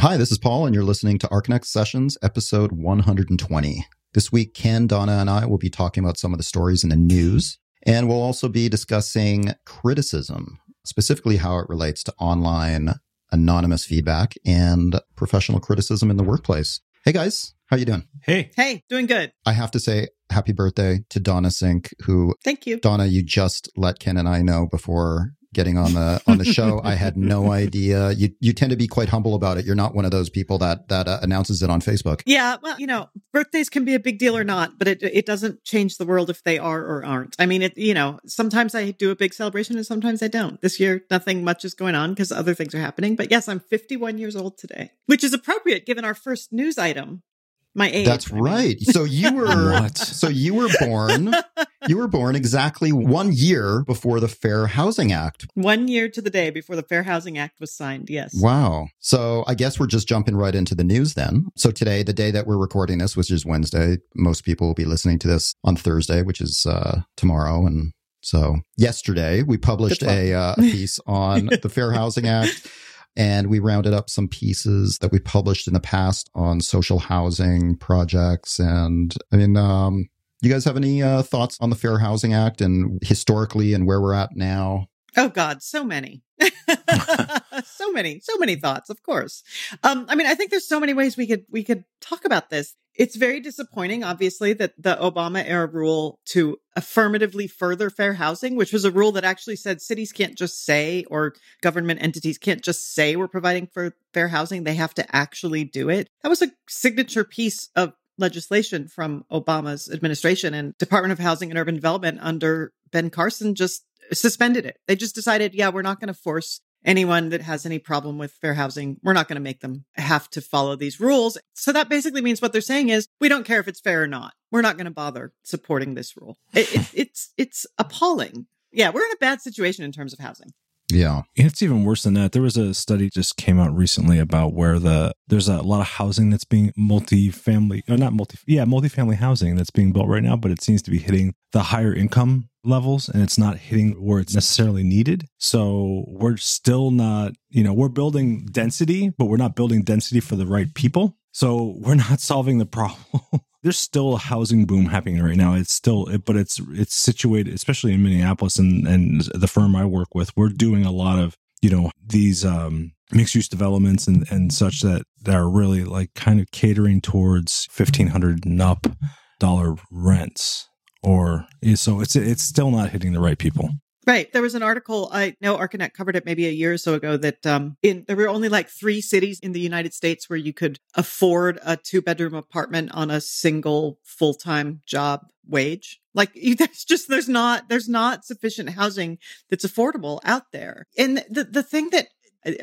Hi, this is Paul, and you're listening to Archinect Sessions, episode 120. This week, Ken, Donna, and I will be talking about some of the stories in the news, and we'll also be discussing criticism, specifically how it relates to online anonymous feedback and professional criticism in the workplace. Hey guys, how are you doing? Hey. Hey, doing good. I have to say happy birthday to Donna Sink, who Thank you. Donna, you just let Ken and I know before getting on the on the show. I had no idea. You you tend to be quite humble about it. You're not one of those people that that uh, announces it on Facebook. Yeah, well, you know, birthdays can be a big deal or not, but it it doesn't change the world if they are or aren't. I mean, it you know, sometimes I do a big celebration and sometimes I don't. This year, nothing much is going on because other things are happening. But yes, I'm 51 years old today, which is appropriate given our first news item. My age. That's right. So you were What? so you were born you were born exactly one year before the Fair Housing Act. One year to the day before the Fair Housing Act was signed. Yes. Wow. So I guess we're just jumping right into the news then. So today, the day that we're recording this, which is Wednesday, most people will be listening to this on Thursday, which is uh, tomorrow. And so yesterday, we published a, uh, a piece on the Fair Housing Act. And we rounded up some pieces that we published in the past on social housing projects. And I mean, um, you guys have any uh, thoughts on the Fair Housing Act and historically and where we're at now? Oh God, so many. so many, so many thoughts, of course. Um, I mean, I think there's so many ways we could we could talk about this. It's very disappointing, obviously, that the Obama era rule to affirmatively further fair housing, which was a rule that actually said cities can't just say or government entities can't just say we're providing for fair housing. They have to actually do it. That was a signature piece of legislation from Obama's administration and Department of Housing and Urban Development under Ben Carson just suspended it. They just decided, yeah, we're not going to force anyone that has any problem with fair housing. We're not going to make them have to follow these rules. So that basically means what they're saying is we don't care if it's fair or not. We're not going to bother supporting this rule. It, it, it's it's appalling. Yeah, we're in a bad situation in terms of housing. Yeah. It's even worse than that. There was a study just came out recently about where the there's a lot of housing that's being multi-family or not multi yeah, multi-family housing that's being built right now, but it seems to be hitting the higher income levels and it's not hitting where it's necessarily needed. So we're still not, you know, we're building density, but we're not building density for the right people. So we're not solving the problem. There's still a housing boom happening right now. It's still, but it's it's situated, especially in Minneapolis and and the firm I work with. We're doing a lot of you know these um, mixed use developments and and such that that are really like kind of catering towards fifteen hundred and up dollar rents. Or so it's it's still not hitting the right people. Right. There was an article I know Archinect covered it maybe a year or so ago that um in there were only like 3 cities in the United States where you could afford a two bedroom apartment on a single full-time job wage. Like there's just there's not there's not sufficient housing that's affordable out there. And the the thing that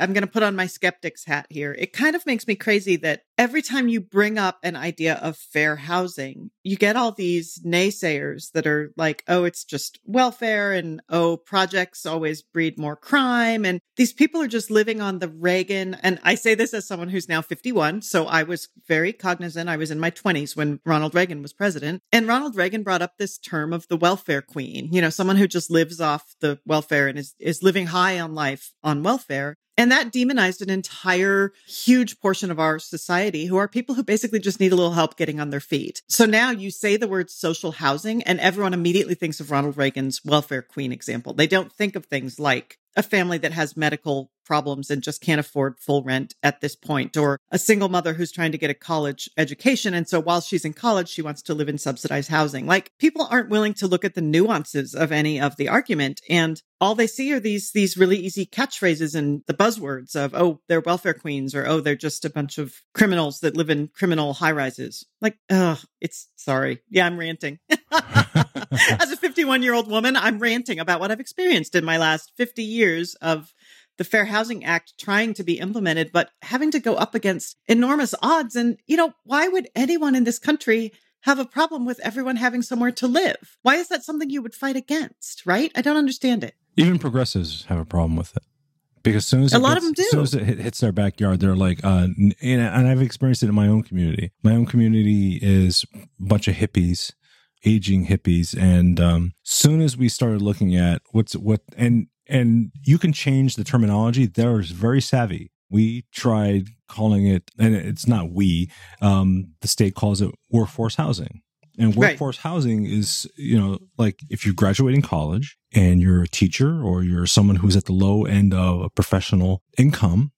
I'm going to put on my skeptics hat here. It kind of makes me crazy that every time you bring up an idea of fair housing, you get all these naysayers that are like, oh, it's just welfare and oh, projects always breed more crime. And these people are just living on the Reagan. And I say this as someone who's now 51. So I was very cognizant. I was in my 20s when Ronald Reagan was president. And Ronald Reagan brought up this term of the welfare queen, you know, someone who just lives off the welfare and is, is living high on life on welfare. And that demonized an entire huge portion of our society who are people who basically just need a little help getting on their feet. So now you say the word social housing and everyone immediately thinks of Ronald Reagan's welfare queen example. They don't think of things like a family that has medical problems and just can't afford full rent at this point, or a single mother who's trying to get a college education. And so while she's in college, she wants to live in subsidized housing. Like people aren't willing to look at the nuances of any of the argument. And all they see are these, these really easy catchphrases and the buzzwords of, oh, they're welfare queens or, oh, they're just a bunch of criminals that live in criminal high rises. Like, ugh, it's sorry. Yeah, I'm ranting. As a 51 year old woman, I'm ranting about what I've experienced in my last 50 years of the Fair Housing Act trying to be implemented, but having to go up against enormous odds. And, you know, why would anyone in this country have a problem with everyone having somewhere to live? Why is that something you would fight against, right? I don't understand it. Even progressives have a problem with it because as soon as A lot of them as soon do. as it hits their backyard, they're like, uh, and, and I've experienced it in my own community. My own community is a bunch of hippies, aging hippies, and um, soon as we started looking at what's what and and you can change the terminology. They're very savvy. We tried calling it, and it's not we, um, the state calls it workforce housing. And workforce right. housing is, you know, like if you're graduating college and you're a teacher or you're someone who's at the low end of a professional income,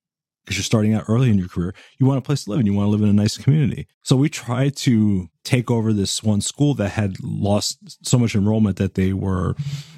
because you're starting out early in your career, you want a place to live and you want to live in a nice community. So we try to take over this one school that had lost so much enrollment that they were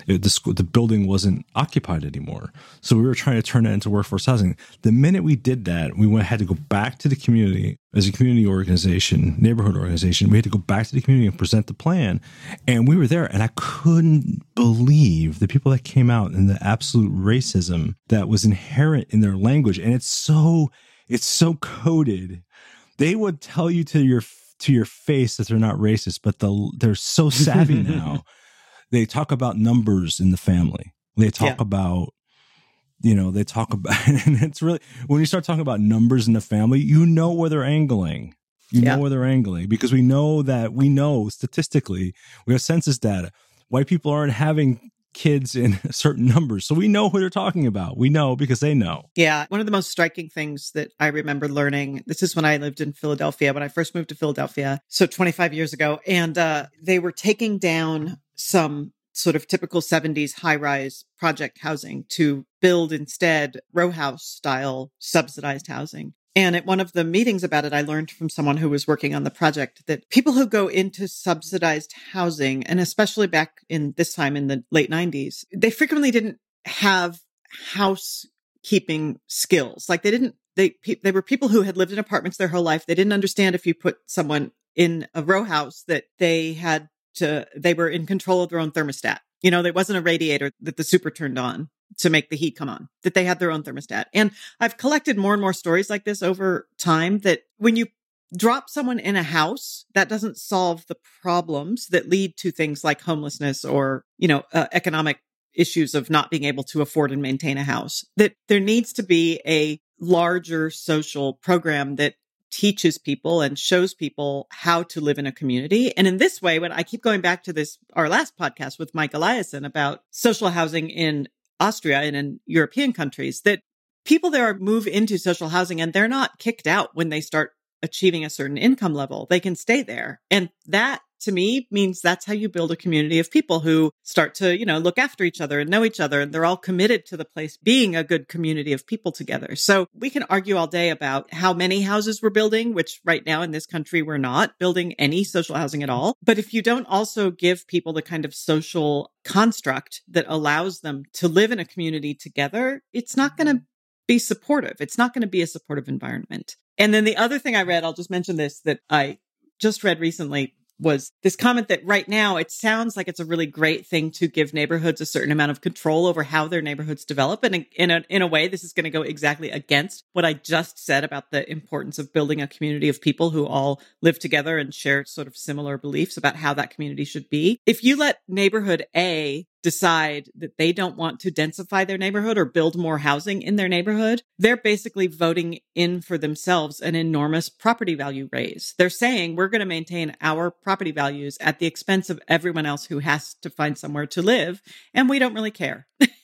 the school the building wasn't occupied anymore. So we were trying to turn that into workforce housing. The minute we did that, we went had to go back to the community as a community organization, neighborhood organization. We had to go back to the community and present the plan. And we were there and I couldn't believe the people that came out and the absolute racism that was inherent in their language. And it's so it's so coded. They would tell you to your to your face that they're not racist, but the, they're so savvy now. They talk about numbers in the family. They talk yeah. about, you know, they talk about, and it's really, when you start talking about numbers in the family, you know where they're angling. You yeah. know where they're angling because we know that we know statistically, we have census data. White people aren't having kids in certain numbers. So we know who they're talking about. We know because they know. Yeah. One of the most striking things that I remember learning this is when I lived in Philadelphia, when I first moved to Philadelphia. So 25 years ago. And uh, they were taking down some sort of typical 70s high rise project housing to build instead row house style subsidized housing. And at one of the meetings about it, I learned from someone who was working on the project that people who go into subsidized housing, and especially back in this time in the late 90s, they frequently didn't have housekeeping skills. Like they didn't, they, they were people who had lived in apartments their whole life. They didn't understand if you put someone in a row house that they had to, they were in control of their own thermostat. You know, there wasn't a radiator that the super turned on to make the heat come on, that they had their own thermostat. And I've collected more and more stories like this over time that when you drop someone in a house, that doesn't solve the problems that lead to things like homelessness or, you know, uh, economic issues of not being able to afford and maintain a house. That there needs to be a larger social program that teaches people and shows people how to live in a community. And in this way, when I keep going back to this, our last podcast with Mike Eliason about social housing in Austria and in European countries that people there move into social housing and they're not kicked out when they start achieving a certain income level. They can stay there. And that to me means that's how you build a community of people who start to, you know, look after each other and know each other. And they're all committed to the place being a good community of people together. So we can argue all day about how many houses we're building, which right now in this country, we're not building any social housing at all. But if you don't also give people the kind of social construct that allows them to live in a community together, it's not going to be supportive. It's not going to be a supportive environment. And then the other thing I read, I'll just mention this that I just read recently was this comment that right now it sounds like it's a really great thing to give neighborhoods a certain amount of control over how their neighborhoods develop. And in a, in a way, this is going to go exactly against what I just said about the importance of building a community of people who all live together and share sort of similar beliefs about how that community should be. If you let neighborhood A decide that they don't want to densify their neighborhood or build more housing in their neighborhood, they're basically voting in for themselves an enormous property value raise. They're saying we're going to maintain our property values at the expense of everyone else who has to find somewhere to live. And we don't really care.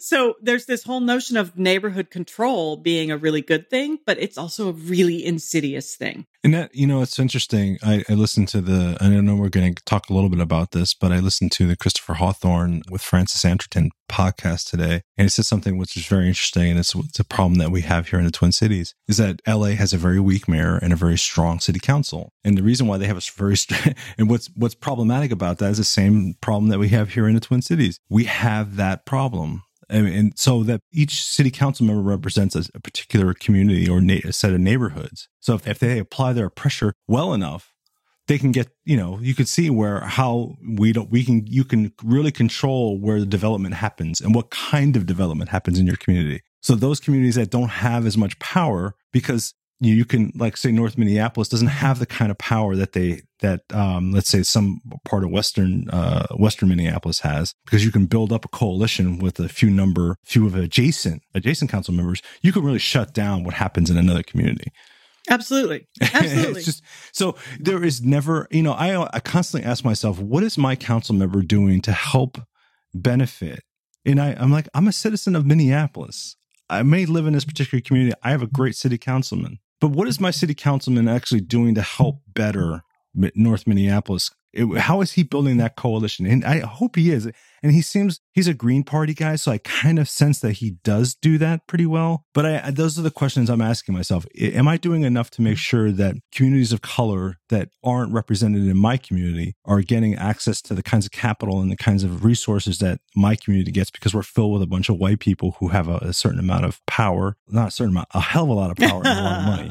so there's this whole notion of neighborhood control being a really good thing, but it's also a really insidious thing. And that, you know, it's interesting. I, I listened to the, I don't know we're going to talk a little bit about this, but I listened to the Christopher Hawthorne with Frances Anderton podcast today. And he said something which is very interesting. And it's, it's a problem that we have here in the Twin Cities is that LA has a very weak mayor and a very strong city council. And the reason why they have a very, and what's, what's problematic about that is the same problem that we have here in the Twin Cities. We have that problem and so that each city council member represents a, a particular community or na- a set of neighborhoods. So if, if they apply their pressure well enough, they can get you know you can see where how we don't we can you can really control where the development happens and what kind of development happens in your community so those communities that don't have as much power because you can like say north minneapolis doesn't have the kind of power that they that um, let's say some part of western uh, western minneapolis has because you can build up a coalition with a few number few of adjacent adjacent council members you can really shut down what happens in another community. Absolutely. Absolutely. just, so there is never you know i i constantly ask myself what is my council member doing to help benefit? And i i'm like i'm a citizen of minneapolis. I may live in this particular community. I have a great city councilman. But what is my city councilman actually doing to help better North Minneapolis it, how is he building that coalition? And I hope he is. And he seems he's a Green Party guy, so I kind of sense that he does do that pretty well. But I, those are the questions I'm asking myself: Am I doing enough to make sure that communities of color that aren't represented in my community are getting access to the kinds of capital and the kinds of resources that my community gets? Because we're filled with a bunch of white people who have a, a certain amount of power, not a certain amount, a hell of a lot of power and a lot of money.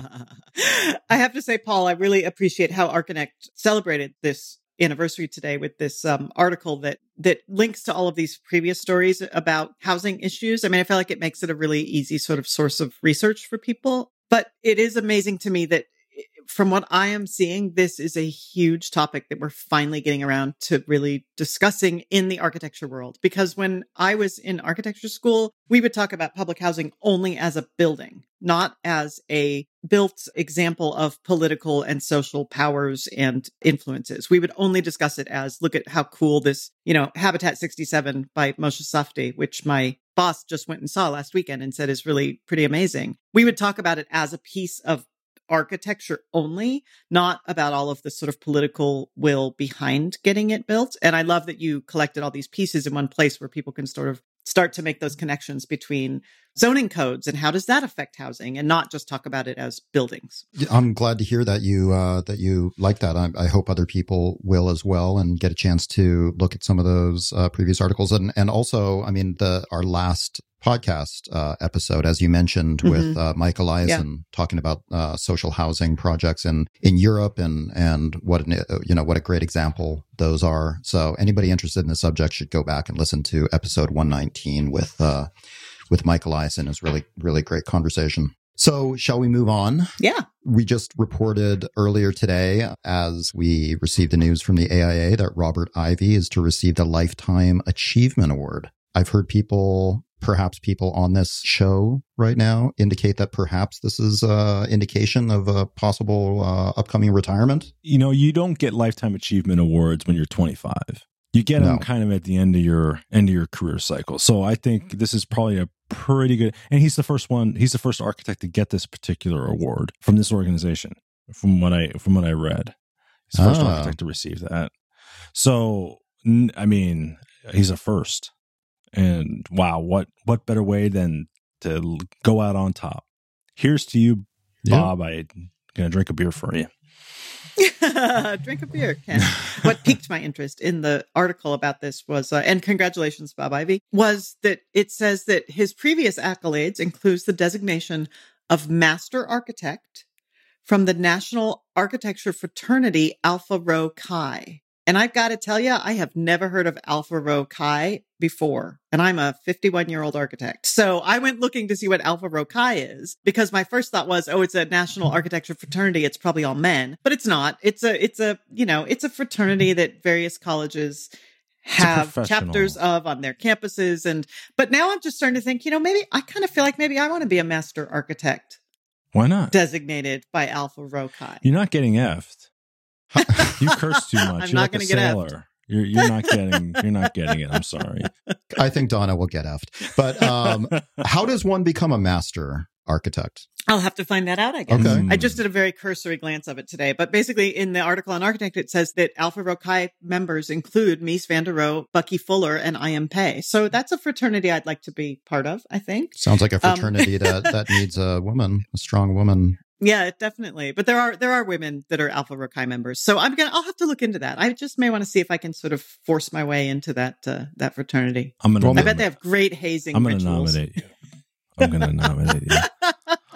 I have to say, Paul, I really appreciate how Archinect celebrated this anniversary today with this um, article that that links to all of these previous stories about housing issues. I mean, I feel like it makes it a really easy sort of source of research for people. But it is amazing to me that from what I am seeing, this is a huge topic that we're finally getting around to really discussing in the architecture world. Because when I was in architecture school, we would talk about public housing only as a building, not as a built example of political and social powers and influences. We would only discuss it as look at how cool this, you know, Habitat 67 by Moshe Safdie, which my boss just went and saw last weekend and said is really pretty amazing. We would talk about it as a piece of architecture only, not about all of the sort of political will behind getting it built. And I love that you collected all these pieces in one place where people can sort of start to make those connections between zoning codes and how does that affect housing and not just talk about it as buildings. I'm glad to hear that you uh, that you like that. I, I, hope other people will as well and get a chance to look at some of those uh, previous articles. And and also i mean the our last podcast uh, episode, as you mentioned, mm-hmm. with uh, Mike Eliason yeah. talking about uh, social housing projects in in Europe and and what an, uh, you know what a great example those are. So anybody interested in the subject should go back and listen to episode one nineteen with uh, with Mike Eliason. It's really, really great conversation. So, shall we move on? Yeah. We just reported earlier today, as we received the news from the AIA, that Robert Ivy is to receive the Lifetime Achievement Award. I've heard people, perhaps people on this show right now, indicate that perhaps this is an indication of a possible uh, upcoming retirement. You know, you don't get Lifetime Achievement Awards when you're 25. You get no. them kind of at the end of your end of your career cycle. So I think this is probably a pretty good. And he's the first one. He's the first architect to get this particular award from this organization. From what I from what I read, he's the first ah. architect to receive that. So I mean, he's a first. And wow, what what better way than to go out on top? Here's to you, Bob. Yeah. I'm gonna drink a beer for you. Drink a beer, Ken. what piqued my interest in the article about this was, uh, and congratulations, Bob Ivy, was that it says that his previous accolades includes the designation of Master Architect from the National Architecture Fraternity Alpha Rho Chi. And I've got to tell you, I have never heard of Alpha Rho Chi before. And I'm a 51 year old architect. So I went looking to see what Alpha Rho Chi is because my first thought was, oh, it's a national architecture fraternity. It's probably all men, but it's not. It's a, it's a, you know, it's a fraternity that various colleges have chapters of on their campuses. And, but now I'm just starting to think, you know, maybe I kind of feel like maybe I want to be a master architect. Why not? Designated by Alpha Rho Chi. You're not getting effed you curse too much. I'm you're not like going to get sailor. You're, you're not getting you're not getting it. I'm sorry. I think Donna will get effed. But um, how does one become a master architect? I'll have to find that out, I guess. Okay. I just did a very cursory glance of it today. But basically, in the article on Architect, it says that Alpha Rho Chi members include Mies van der Rohe, Bucky Fuller, and I.M. Pei. So that's a fraternity I'd like to be part of, I think. Sounds like a um, fraternity um, that, that needs a woman, a strong woman yeah, definitely. But there are there are women that are Alpha Rho Chi members, so I'm gonna I'll have to look into that. I just may want to see if I can sort of force my way into that uh, that fraternity. I'm gonna. I bet they have great hazing. I'm gonna rituals. nominate you. I'm gonna nominate you.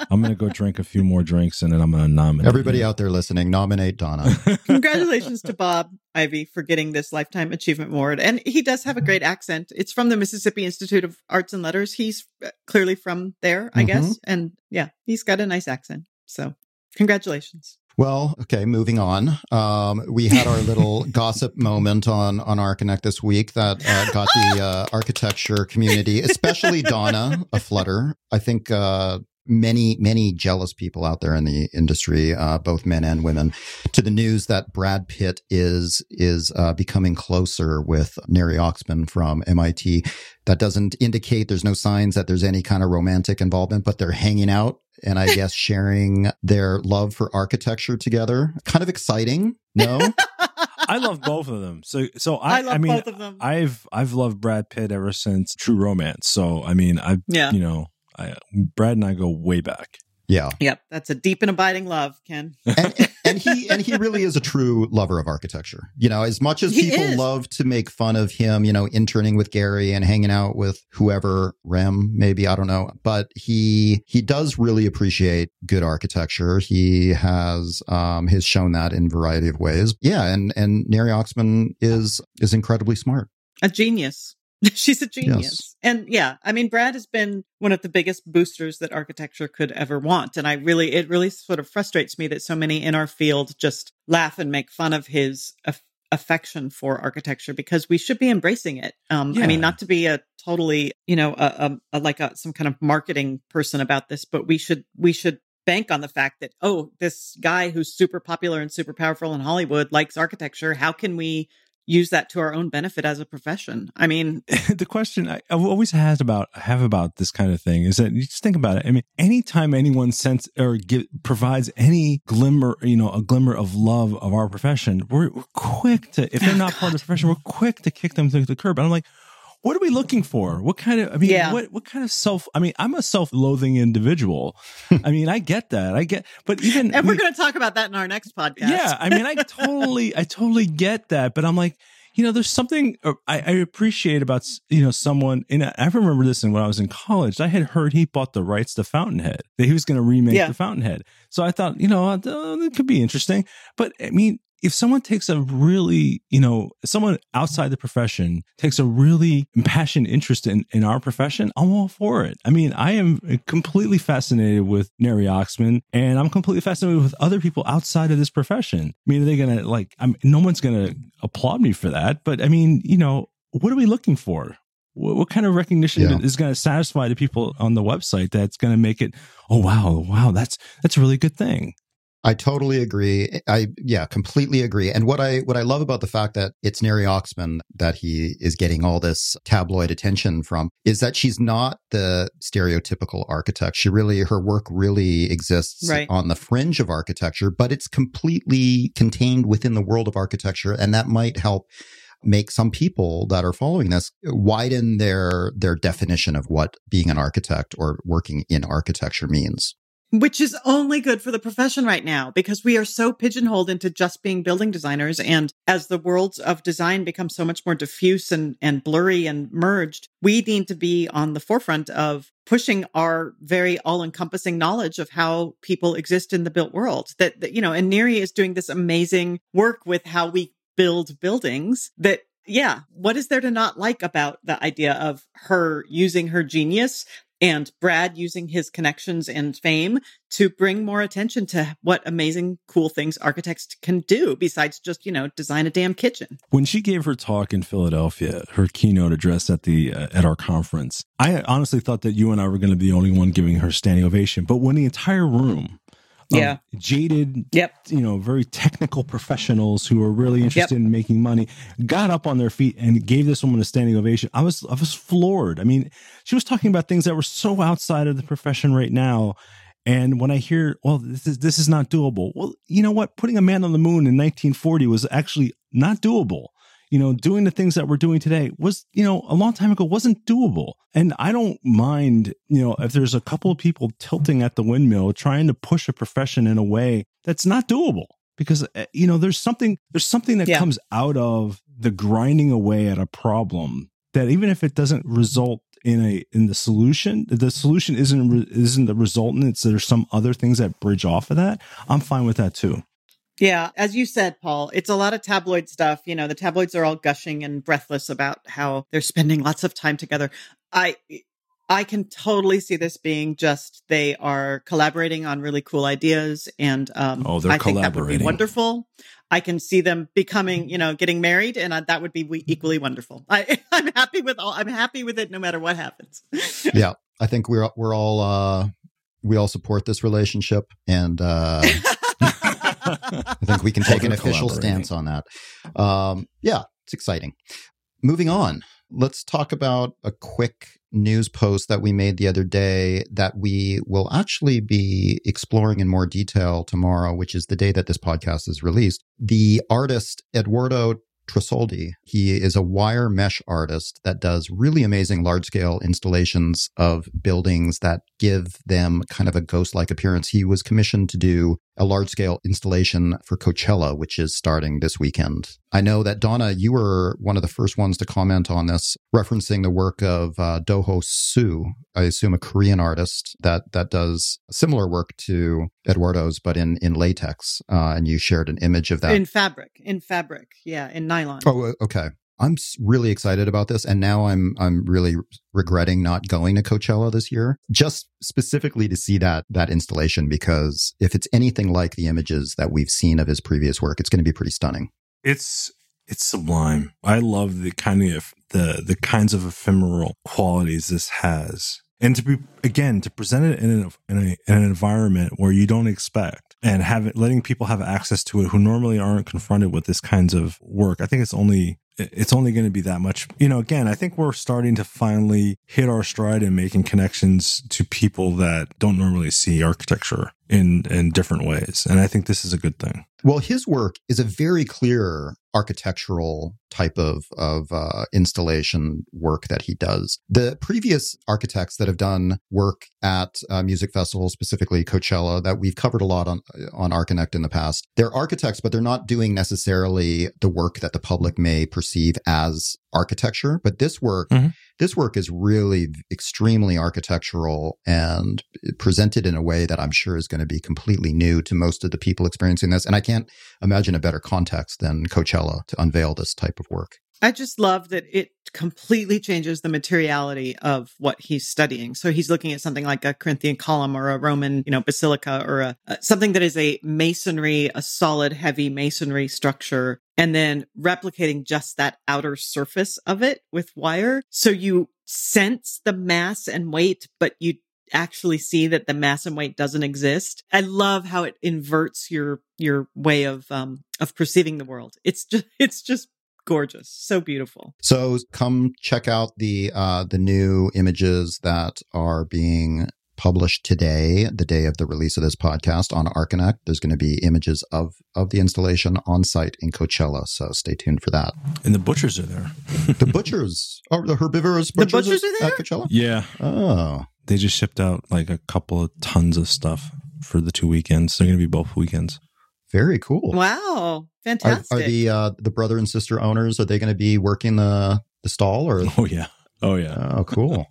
I'm gonna go drink a few more drinks and then I'm gonna nominate everybody you. out there listening. Nominate Donna. Congratulations to Bob Ivy for getting this lifetime achievement award, and he does have a great accent. It's from the Mississippi Institute of Arts and Letters. He's uh, clearly from there, I mm-hmm. guess, and yeah, he's got a nice accent. So Congratulations. Well, okay, moving on. Um, we had our little gossip moment on on Archinect this week that uh, got the uh, architecture community, especially Donna, a flutter. I think uh, many, many jealous people out there in the industry, uh, both men and women, to the news that Brad Pitt is is uh, becoming closer with Neri Oxman from MIT. That doesn't indicate there's no signs that there's any kind of romantic involvement, but they're hanging out and I guess sharing their love for architecture together. Kind of exciting. No. I love both of them. So, so I, I love I mean, both of them. I've I've loved Brad Pitt ever since True Romance. So, I mean, I, Yeah. you know, I, Brad and I go way back. Yeah. Yep, that's a deep and abiding love, Ken. and, and he and he really is a true lover of architecture. You know, as much as He people is. love to make fun of him, you know, interning with Gehry and hanging out with whoever Rem, maybe I don't know, but he he does really appreciate good architecture. He has um has shown that in a variety of ways. Yeah, and and Neri Oxman is is incredibly smart. A genius. She's a genius. Yes. And yeah, I mean, Brad has been one of the biggest boosters that architecture could ever want. And I really, it really sort of frustrates me that so many in our field just laugh and make fun of his aff- affection for architecture because we should be embracing it. Um, I mean, not to be a totally, you know, a, a, a like a, some kind of marketing person about this, but we should, we should bank on the fact that, oh, this guy who's super popular and super powerful in Hollywood likes architecture. How can we use that to our own benefit as a profession? I mean, the question I, I've always had about have about this kind of thing is that you just think about it. I mean, anytime anyone sense or give, provides any glimmer, you know, a glimmer of love of our profession, we're, we're quick to if they're Oh, not part of the oh, profession, we're quick to kick them to the curb. And I'm like. What are we looking for? What kind of, I mean, Yeah. what, what kind of self, I mean, I'm a self loathing individual. I mean, I get that. I get, but even, And we're going to talk about that in our next podcast. yeah, I mean, I totally, I totally get that, but I'm like, you know, there's something uh, I, I appreciate about you know someone. And I remember this when I was in college. I had heard he bought the rights to Fountainhead. That he was going to remake Yeah. the Fountainhead. So I thought, you know, uh, it could be interesting. But I mean, if someone takes a really, you know, someone outside the profession takes a really impassioned interest in, in our profession, I'm all for it. I mean, I am completely fascinated with Neri Oxman and I'm completely fascinated with other people outside of this profession. I mean, are they going to like, I'm, no one's going to applaud me for that, but I mean, you know, what are we looking for? What, what kind of recognition Yeah. is going to satisfy the people on the website that's going to make it, oh, wow, wow, that's, that's a really good thing. I totally agree. I yeah, completely agree. And what I what I love about the fact that it's Neri Oxman that he is getting all this tabloid attention from is that she's not the stereotypical architect. She really her work really exists Right. on the fringe of architecture, but it's completely contained within the world of architecture and that might help make some people that are following this widen their their definition of what being an architect or working in architecture means. Which is only good for the profession right now because we are so pigeonholed into just being building designers. And as the worlds of design become so much more diffuse and, and blurry and merged, we need to be on the forefront of pushing our very all encompassing knowledge of how people exist in the built world. That, that, you know, and Neri is doing this amazing work with how we build buildings that yeah, what is there to not like about the idea of her using her genius and Brad using his connections and fame to bring more attention to what amazing, cool things architects can do besides just, you know, design a damn kitchen. When she gave her talk in Philadelphia, her keynote address at the uh, at our conference, I honestly thought that you and I were going to be the only one giving her standing ovation. But when the entire room, of Yeah. jaded, Yep. you know, very technical professionals who are really interested in making money, got up on their feet and gave this woman a standing ovation. I was I was floored. I mean, she was talking about things that were so outside of the profession right now. And when I hear, well, this is this is not doable. Well, you know what? Putting a man on the moon in 1940 was actually not doable. You know, doing the things that we're doing today was, you know, a long time ago wasn't doable. And I don't mind, you know, if there's a couple of people tilting at the windmill trying to push a profession in a way that's not doable because uh, you know, there's something there's something that Yeah. comes out of the grinding away at a problem that even if it doesn't result in a in the solution the solution isn't re- isn't the resultant it's there's some other things that bridge off of that i'm fine with that too Yeah. As you said, Paul, it's a lot of tabloid stuff. You know, the tabloids are all gushing and breathless about how they're spending lots of time together. I, I can totally see this being just they are collaborating on really cool ideas, and um, Oh, they're I think that would be collaborating. wonderful. I can see them becoming, you know, getting married, and uh, that would be we- equally wonderful. I, I'm happy with all. I'm happy with it, no matter what happens. yeah, I think we're we're all uh, we all support this relationship, and uh, I think we can take an official stance on that. Um, yeah, it's exciting. Moving on, let's talk about a quick news post that we made the other day that we will actually be exploring in more detail tomorrow, which is the day that this podcast is released. The artist Edoardo Tresoldi. He is a wire mesh artist that does really amazing large scale installations of buildings that give them kind of a ghost like appearance. He was commissioned to do a large scale installation for Coachella, which is starting this weekend. I know that Donna, you were one of the first ones to comment on this, referencing the work of uh, Do Ho Suh, I assume a Korean artist that that does similar work to Edoardo's, but in in latex. Uh, and you shared an image of that in fabric, in fabric, yeah, in nylon. Oh, okay. I'm really excited about this, and now I'm I'm really regretting not going to Coachella this year, just specifically to see that that installation. Because if it's anything like the images that we've seen of his previous work, it's going to be pretty stunning. It's it's sublime. I love the kind of the the kinds of ephemeral qualities this has, and to be again to present it in an in, a, in an environment where you don't expect and have it letting people have access to it who normally aren't confronted with this kinds of work. I think it's only it's only going to be that much. You know, again, I think we're starting to finally hit our stride in making connections to people that don't normally see architecture in in different ways, and I think this is a good thing. Well, his work is a very clear architectural type of of uh, installation work that he does. The previous architects that have done work at uh, music festivals, specifically Coachella, that we've covered a lot on on Archinect in the past, they're architects, but they're not doing necessarily the work that the public may perceive as architecture. But this work, mm-hmm. This work is really extremely architectural and eh, presented in a way that I'm sure is going to be completely new to most of the people experiencing this. And I can't imagine a better context than Coachella to unveil this type of work. I just love that it completely changes the materiality of what he's studying. So he's looking at something like a Corinthian column or a Roman, you know, basilica or a, uh, something that is a masonry, a solid, heavy masonry structure, and then replicating just that outer surface of it with wire. So you sense the mass and weight, but you actually see that the mass and weight doesn't exist. I love how it inverts your your way of um of perceiving the world. It's just it's just gorgeous, so beautiful. So come check out the uh, the new images that are being published today, the day of the release of this podcast on Archinect. There's going to be images of of the installation on site in Coachella, so stay tuned for that. And the butchers are there. the butchers, oh, the herbivorous butchers, the butchers are there at Coachella. Yeah. Oh, they just shipped out like a couple of tons of stuff for the two weekends. They're going to be both weekends. Very cool. Wow, fantastic. Are, are the uh, the brother and sister owners? Are they going to be working the the stall or? Oh yeah, oh yeah. Oh cool.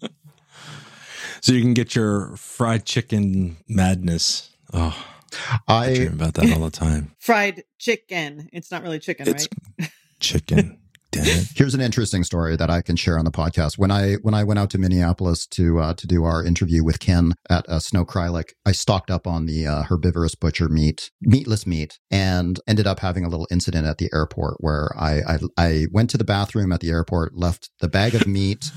so you can get your fried chicken madness. Oh, I, I dream about that all the time. Fried chicken. It's not really chicken, it's right? Chicken. Damn it. Here's an interesting story that I can share on the podcast. When I when I went out to Minneapolis to uh, to do our interview with Ken at uh, Snow Kreilich, I stocked up on the uh, herbivorous butcher meat, meatless meat, and ended up having a little incident at the airport where I I, I went to the bathroom at the airport, left the bag of meat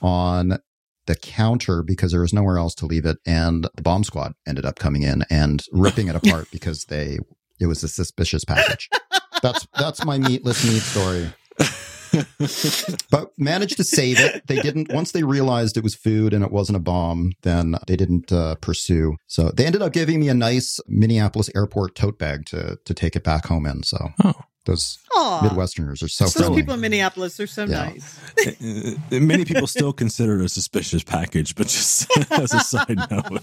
on the counter because there was nowhere else to leave it, and the bomb squad ended up coming in and ripping it apart because they it was a suspicious package. That's that's my meatless meat story. But managed to save it. They didn't, once they realized it was food and it wasn't a bomb, then they didn't uh, pursue. So they ended up giving me a nice Minneapolis airport tote bag to, to take it back home in. So. Oh. Those Aww. Midwesterners are so. Those people in Minneapolis are so yeah. nice. Many people still consider it a suspicious package, but just as a side note,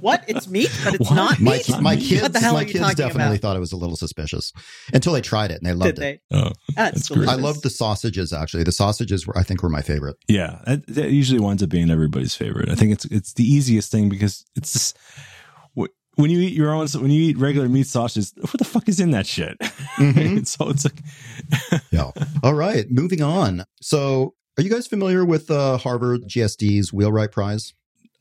what? It's meat, but it's what? not my, meat. My kids, my kids definitely about? thought it was a little suspicious until they tried it and they loved Did it. They? Oh, that's, that's I loved the sausages. Actually, the sausages were I think were my favorite. Yeah, that, that usually winds up being everybody's favorite. I think it's it's the easiest thing because it's just when you eat your own when you eat regular meat sausages what the fuck is in that shit? Mm-hmm. so it's like yeah. All right moving on. So are you guys familiar with uh, harvard gsd's wheelwright prize?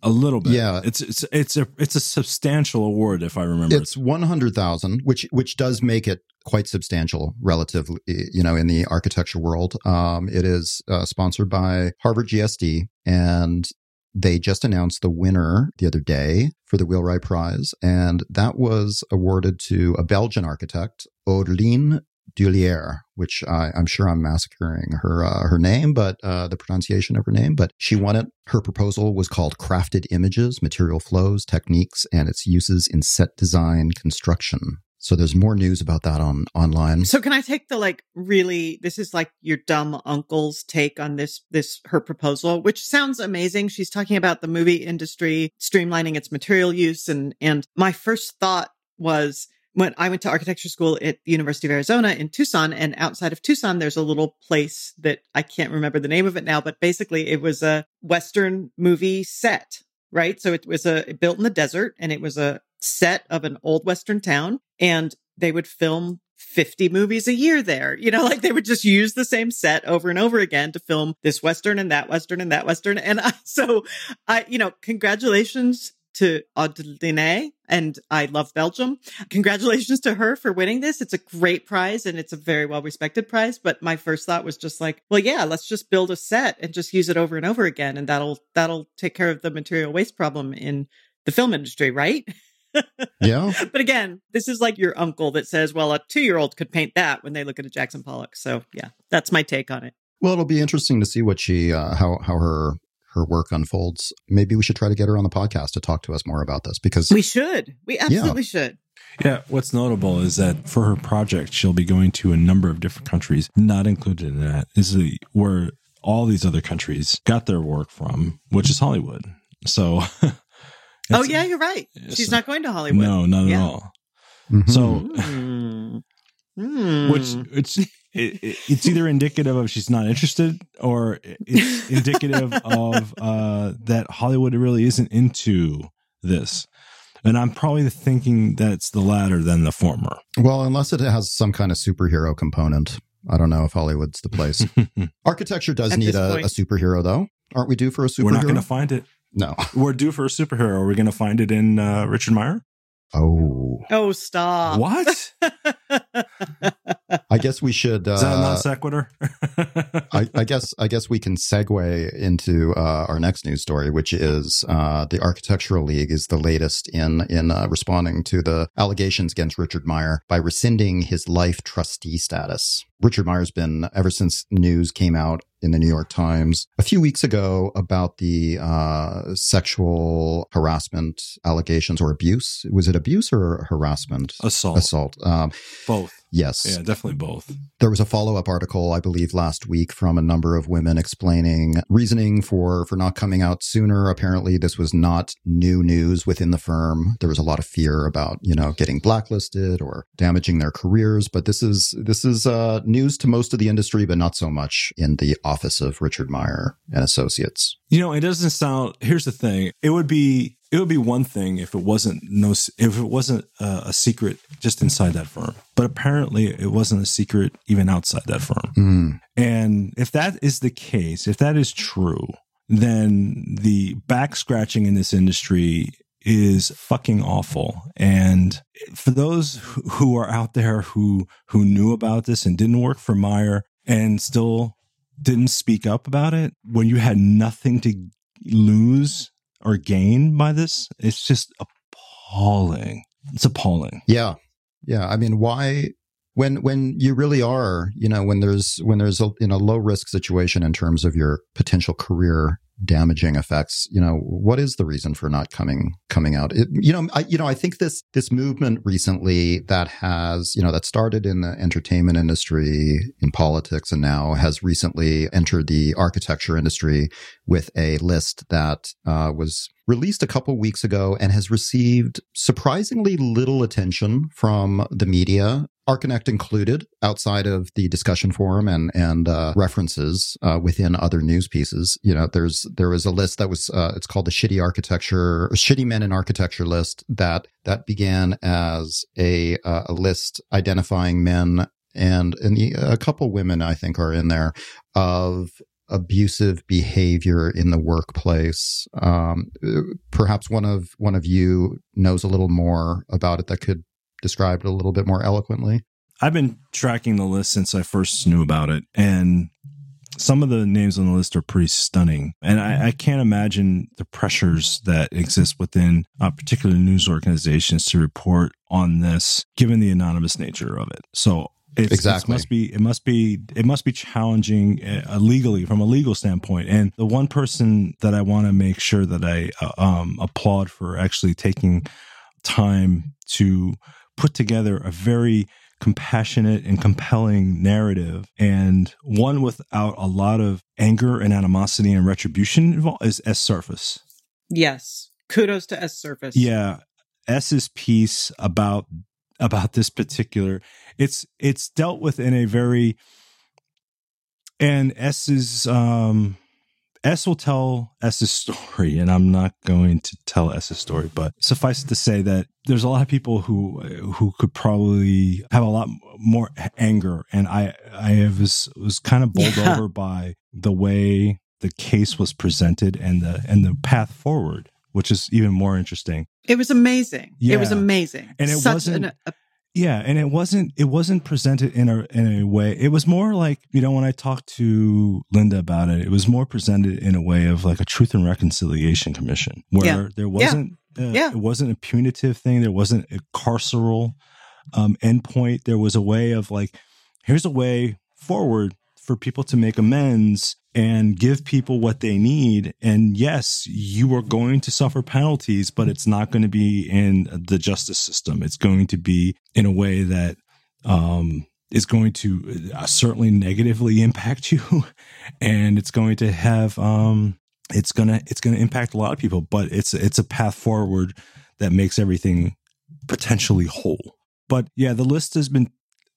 A little bit. Yeah. It's it's it's a it's a substantial award if i remember. It's 100000 which which does make it quite substantial relatively you know in the architecture world. Um, it is uh, sponsored by harvard gsd and they just announced the winner the other day for the Wheelwright Prize, and that was awarded to a Belgian architect, Aude-Line Dulière, which I, am sure I'm massacring her uh, her name, but uh, the pronunciation of her name. But she won it. Her proposal was called "Crafted Images: Material Flows, Techniques, and Its Uses in Set Design Construction." So there's more news about that on online. So can I take the like really this is like your dumb uncle's take on this this her proposal, which sounds amazing. She's talking about the movie industry streamlining its material use and and my first thought was when I went to architecture school at the University of Arizona in Tucson and outside of Tucson there's a little place that I can't remember the name of it now, but basically it was a western movie set, right? So it was a built in the desert and it was a set of an old Western town and they would film 50 movies a year there. You know, like they would just use the same set over and over again to film this Western and that Western and that Western. And I, so I, you know, congratulations to Aude-Line and I love Belgium. Congratulations to her for winning this. It's a great prize and it's a very well respected prize. But my first thought was just like, well, yeah, let's just build a set and just use it over and over again. And that'll, that'll take care of the material waste problem in the film industry, right? yeah. But again, this is like your uncle that says, well, a two year old could paint that when they look at a Jackson Pollock. So yeah, that's my take on it. Well, it'll be interesting to see what she, uh, how, how her, her work unfolds. Maybe we should try to get her on the podcast to talk to us more about this because we should. We absolutely yeah. should. Yeah, what's notable is that for her project, she'll be going to a number of different countries. Not included in that is the, where all these other countries got their work from, which is Hollywood. So oh yeah, you're right. She's not going to Hollywood. No, not yeah. at all. Mm-hmm. So, mm. which it's it, it's either indicative of she's not interested, or it's indicative of uh, that Hollywood really isn't into this. And I'm probably thinking that's the latter than the former. Well, unless it has some kind of superhero component. I don't know if Hollywood's the place. Architecture does At need a, a, superhero, though. Aren't we due for a superhero? We're not going to find it. No. We're due for a superhero. Are we going to find it in uh, Richard Meier? Oh. Oh, stop. What? I guess we should. Uh, Is that non sequitur? I, I, guess. I guess we can segue into uh, our next news story, which is uh, the Architectural League is the latest in in uh, responding to the allegations against Richard Meier by rescinding his life trustee status. Richard Meier's been ever since news came out in the New York Times a few weeks ago about the uh, sexual harassment allegations or abuse. Was it abuse or harassment? Assault. Assault. Um, Both. Yes. Yeah, definitely both. There was a follow-up article, I believe, last week from a number of women explaining reasoning for for not coming out sooner. Apparently, this was not new news within the firm. There was a lot of fear about, you know, getting blacklisted or damaging their careers, but this is this is uh, news to most of the industry, but not so much in the office of Richard Meier and Associates. You know, it doesn't sound. Here's the thing: it would be it would be one thing if it wasn't no if it wasn't a, a, secret just inside that firm but apparently it wasn't a secret even outside that firm mm. and if that is the case if that is true then the back scratching in this industry is fucking awful and for those who are out there who who knew about this and didn't work for Meier and still didn't speak up about it when you had nothing to lose or gain by this. It's just appalling. It's appalling. Yeah. Yeah. I mean, why when when you really are, you know, when there's when there's a in a low risk situation in terms of your potential career damaging effects you know what is the reason for not coming coming out? It, you know I, you know i think this this movement recently that has you know that started in the entertainment industry in politics and now has recently entered the architecture industry with a list that uh, was released a couple weeks ago and has received surprisingly little attention from the media Archinect included outside of the discussion forum and and uh, references uh, within other news pieces. You know, there's there was a list that was uh, it's called the shitty architecture, shitty men in architecture list that that began as a uh, a list identifying men and and the, a couple women I think are in there of abusive behavior in the workplace. Um, perhaps one of one of you knows a little more about it that could describe it a little bit more eloquently. I've been tracking the list since I first knew about it, and some of the names on the list are pretty stunning. And I, I can't imagine the pressures that exist within uh, particular news organizations to report on this, given the anonymous nature of it. So it's, exactly. It must be. It must be. It must be challenging uh, legally from a legal standpoint. And the one person that I want to make sure that I uh, um, applaud for actually taking time to put together a very compassionate and compelling narrative and one without a lot of anger and animosity and retribution involved is S Surface. Yes. Kudos to S Surface. Yeah. S's piece about about this particular it's it's dealt with in a very and S's um S will tell S's story, and I'm not going to tell S's story, but suffice it to say that there's a lot of people who who could probably have a lot more anger, and I I was was kind of bowled yeah. over by the way the case was presented and the and the path forward, which is even more interesting. It was amazing. Yeah. It was amazing, and it Such wasn't. An, a, yeah, and it wasn't it wasn't presented in a in a way. It was more like you know when I talked to Linda about it, it was more presented in a way of like a truth and reconciliation commission, where yeah. there wasn't yeah. Uh, yeah. it wasn't a punitive thing, there wasn't a carceral um, endpoint. There was a way of like, here's a way forward for people to make amends and give people what they need. And yes, you are going to suffer penalties, but it's not going to be in the justice system. It's going to be in a way that, um, is going to uh, certainly negatively impact you and it's going to have um it's to it's to impact a lot of people but it's it's a path forward that makes everything potentially whole but yeah the list has been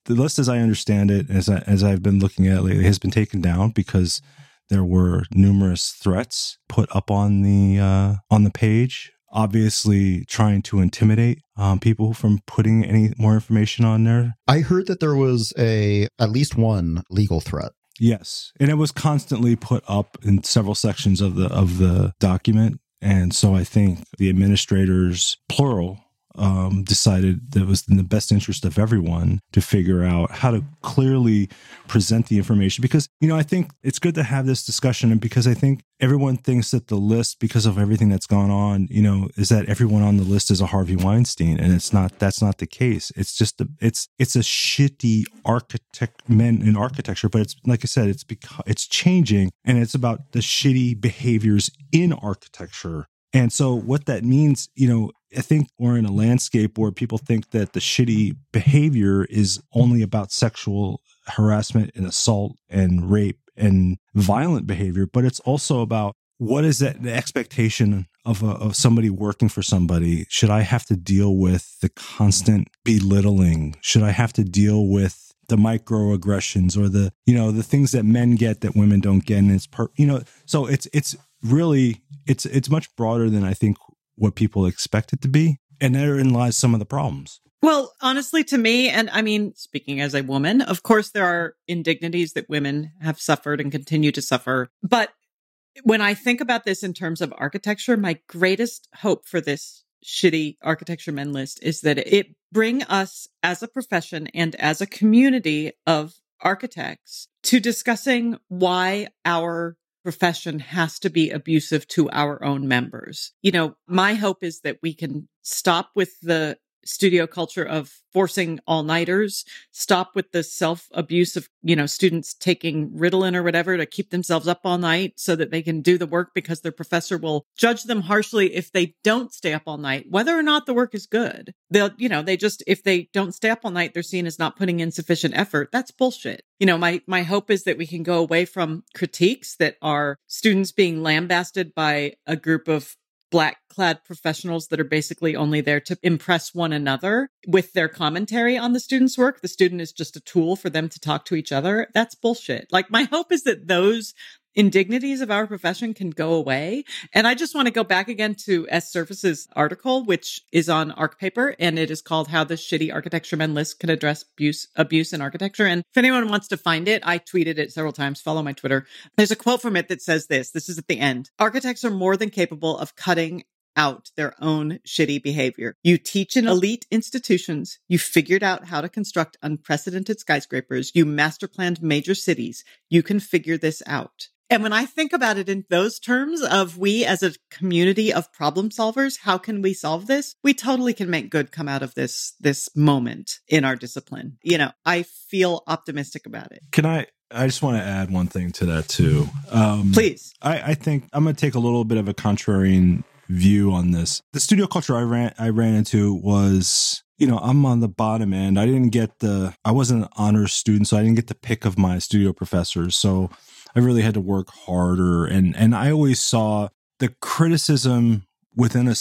the list as i understand it as I, as i've been looking at it lately has been taken down because there were numerous threats put up on the uh, on the page, obviously trying to intimidate um, people from putting any more information on there. I heard that there was a at least one legal threat. Yes, and it was constantly put up in several sections of the of the document. And so I think the administrators, plural, um, decided that it was in the best interest of everyone to figure out how to clearly present the information. Because, you know, I think it's good to have this discussion. And because I think everyone thinks that the list, because of everything that's gone on, you know, is that everyone on the list is a Harvey Weinstein. And it's not, that's not the case. It's just, a, it's, it's a shitty architect, men in architecture. But it's, like I said, it's because it's changing and it's about the shitty behaviors in architecture and so what that means, you know, I think we're in a landscape where people think that the shitty behavior is only about sexual harassment and assault and rape and violent behavior, but it's also about what is that the expectation of a, of somebody working for somebody? Should I have to deal with the constant belittling? Should I have to deal with the microaggressions or the you know the things that men get that women don't get and it's per you know so it's it's really it's it's much broader than I think what people expect it to be. And therein lies some of the problems. Well, honestly, to me, and I mean, speaking as a woman, of course, there are indignities that women have suffered and continue to suffer. But when I think about this in terms of architecture, my greatest hope for this shitty architecture men list is that it bring us as a profession and as a community of architects to discussing why our profession has to be abusive to our own members. You know, my hope is that we can stop with the studio culture of forcing all nighters, stop with the self abuse of, you know, students taking Ritalin or whatever to keep themselves up all night so that they can do the work because their professor will judge them harshly if they don't stay up all night, whether or not the work is good. They'll, you know, they just, if they don't stay up all night, they're seen as not putting in sufficient effort. That's bullshit. You know, my, my hope is that we can go away from critiques that are students being lambasted by a group of black clad professionals that are basically only there to impress one another with their commentary on the student's work. The student is just a tool for them to talk to each other. That's bullshit. Like my hope is that those indignities of our profession can go away. And I just want to go back again to S Surface's article, which is on ArchPaper, and it is called How the Shitty Architecture Men List Can Address Abuse, Abuse in Architecture. And if anyone wants to find it, I tweeted it several times. Follow my Twitter. There's a quote from it that says this. This is at the end. Architects are more than capable of cutting out their own shitty behavior. You teach in elite institutions. You figured out how to construct unprecedented skyscrapers. You master planned major cities. You can figure this out. And when I think about it in those terms of we as a community of problem solvers, how can we solve this? We totally can make good come out of this, this moment in our discipline. You know, I feel optimistic about it. Can I, I just want to add one thing to that too. Um, Please. I, I think I'm going to take a little bit of a contrarian view on this. The studio culture I ran, I ran into was you know, I'm on the bottom end. I didn't get the, I wasn't an honors student, so I didn't get the pick of my studio professors. So I really had to work harder. And, and I always saw the criticism within a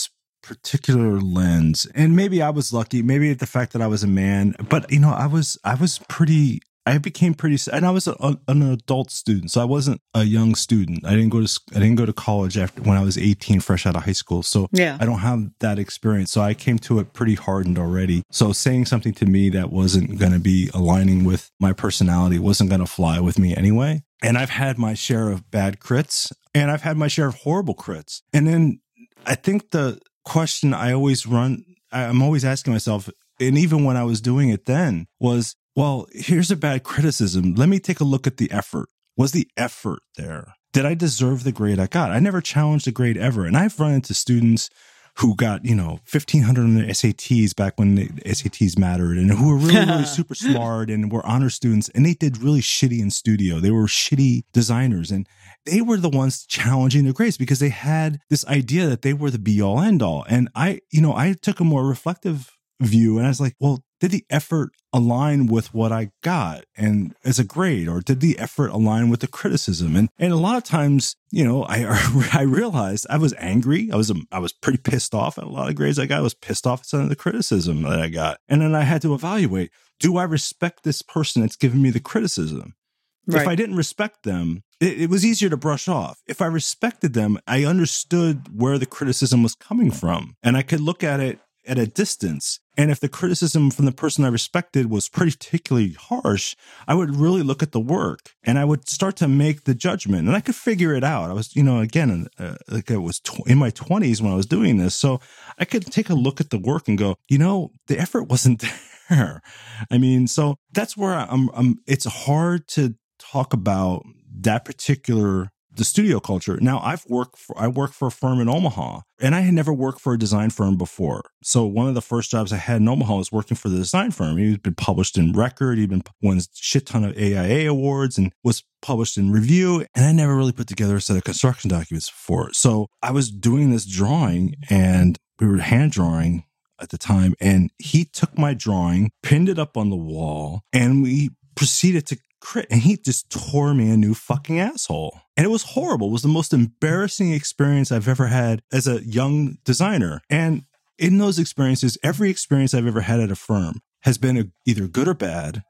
particular lens. And maybe I was lucky, maybe the fact that I was a man, but you know, I was, I was pretty, I became pretty, and I was a, a, an adult student, so I wasn't a young student. I didn't go to, I didn't go to college after when I was 18, fresh out of high school. So yeah. I don't have that experience. So I came to it pretty hardened already. So saying something to me that wasn't going to be aligning with my personality wasn't going to fly with me anyway. And I've had my share of bad crits and I've had my share of horrible crits. And then I think the question I always run, I'm always asking myself, and even when I was doing it then was, well, here's a bad criticism. Let me take a look at the effort. Was the effort there? Did I deserve the grade I got? I never challenged a grade ever. And I've run into students who got, you know, 1500 on their SATs back when the SATs mattered and who were really, really super smart and were honor students and they did really shitty in studio. They were shitty designers and they were the ones challenging their grades because they had this idea that they were the be all end all. And I, you know, I took a more reflective view and I was like, well, did the effort align with what I got and as a grade or did the effort align with the criticism? And, and a lot of times, you know, I, I realized I was angry. I was, um, I was pretty pissed off at a lot of grades I got. I was pissed off at some of the criticism that I got. And then I had to evaluate, do I respect this person that's giving me the criticism? Right. If I didn't respect them, it, it, was easier to brush off. If I respected them, I understood where the criticism was coming from and I could look at it at a distance. And if the criticism from the person I respected was particularly harsh, I would really look at the work and I would start to make the judgment and I could figure it out. I was, you know, again, uh, like I was tw- in my 20s when I was doing this. So I could take a look at the work and go, you know, the effort wasn't there. I mean, so that's where I'm, I'm it's hard to talk about that particular the studio culture. Now I've worked for, I work for a firm in Omaha and I had never worked for a design firm before. So one of the first jobs I had in Omaha was working for the design firm. He'd been published in Record. He'd been won a shit ton of AIA awards and was published in Review. And I never really put together a set of construction documents for it. So I was doing this drawing and we were hand drawing at the time. And he took my drawing, pinned it up on the wall, and we proceeded to and he just tore me a new fucking asshole. And it was horrible. It was the most embarrassing experience I've ever had as a young designer. And in those experiences, every experience I've ever had at a firm has been a, either good or bad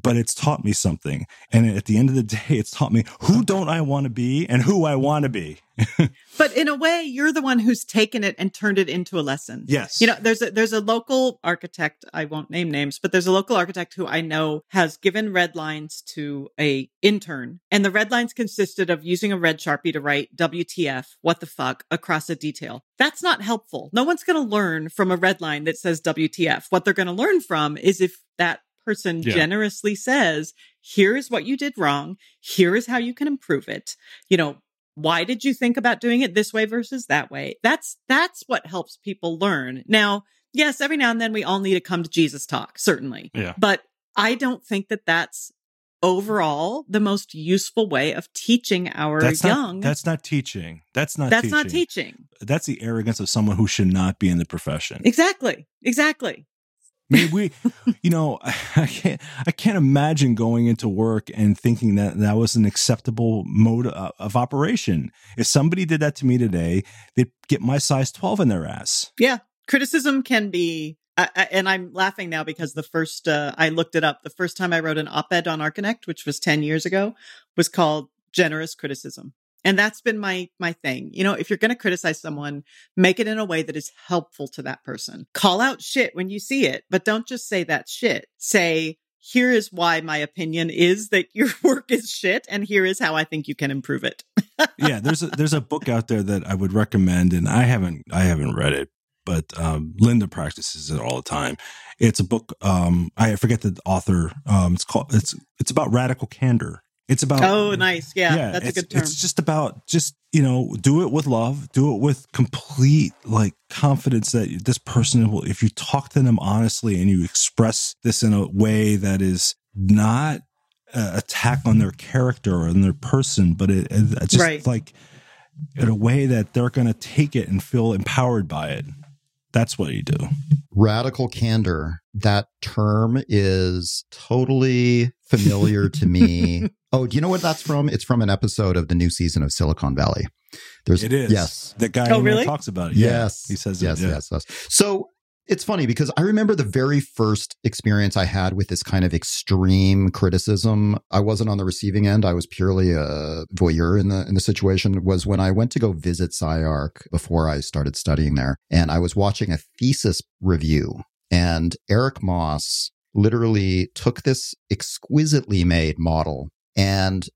but it's taught me something. And at the end of the day, it's taught me who don't I want to be and who I want to be. but in a way, you're the one who's taken it and turned it into a lesson. Yes. You know, there's a there's a local architect, I won't name names, but there's a local architect who I know has given red lines to a intern. And the red lines consisted of using a red Sharpie to write WTF, what the fuck, across a detail. That's not helpful. No one's going to learn from a red line that says WTF. What they're going to learn from is if that person yeah. generously says, here is what you did wrong. Here is how you can improve it. You know, why did you think about doing it this way versus that way? That's, that's what helps people learn. Now, yes, every now and then we all need to come to Jesus talk, certainly. Yeah. But I don't think that that's overall the most useful way of teaching our that's young. Not, that's not teaching. That's not That's teaching. not teaching. That's the arrogance of someone who should not be in the profession. Exactly. Exactly. I mean, we, you know, I can't, I can't imagine going into work and thinking that that was an acceptable mode of, of operation. If somebody did that to me today, they'd get my size 12 in their ass. Yeah. Criticism can be, I, I, and I'm laughing now because the first, uh, I looked it up. The first time I wrote an op ed on Archinect, which was 10 years ago, was called Generous Criticism. And that's been my my thing. You know, if you're going to criticize someone, make it in a way that is helpful to that person. Call out shit when you see it, but don't just say that shit. Say, here is why my opinion is that your work is shit and here is how I think you can improve it. yeah, there's a, there's a book out there that I would recommend, and I haven't I haven't read it, but um, Linda practices it all the time. It's a book. Um, I forget the author. Um, it's called. It's it's about radical candor. It's about. Oh, nice. Yeah, yeah that's a good term. It's just about just you know do it with love, do it with complete like confidence that this person will. If you talk to them honestly and you express this in a way that is not uh, attack on their character or on their person, but it, it just right. like in a way that they're going to take it and feel empowered by it. That's what you do. Radical candor. That term is totally familiar to me. Oh, do you know what that's from? It's from an episode of the new season of Silicon Valley. There's it is. Yes. That guy oh, really? talks about it. Yes. Yeah, he says yes, it, yeah. yes, yes. So it's funny because I remember the very first experience I had with this kind of extreme criticism. I wasn't on the receiving end. I was purely a voyeur in the in the situation was when I went to go visit SCI-Arc before I started studying there. And I was watching a thesis review and Eric Moss literally took this exquisitely made model and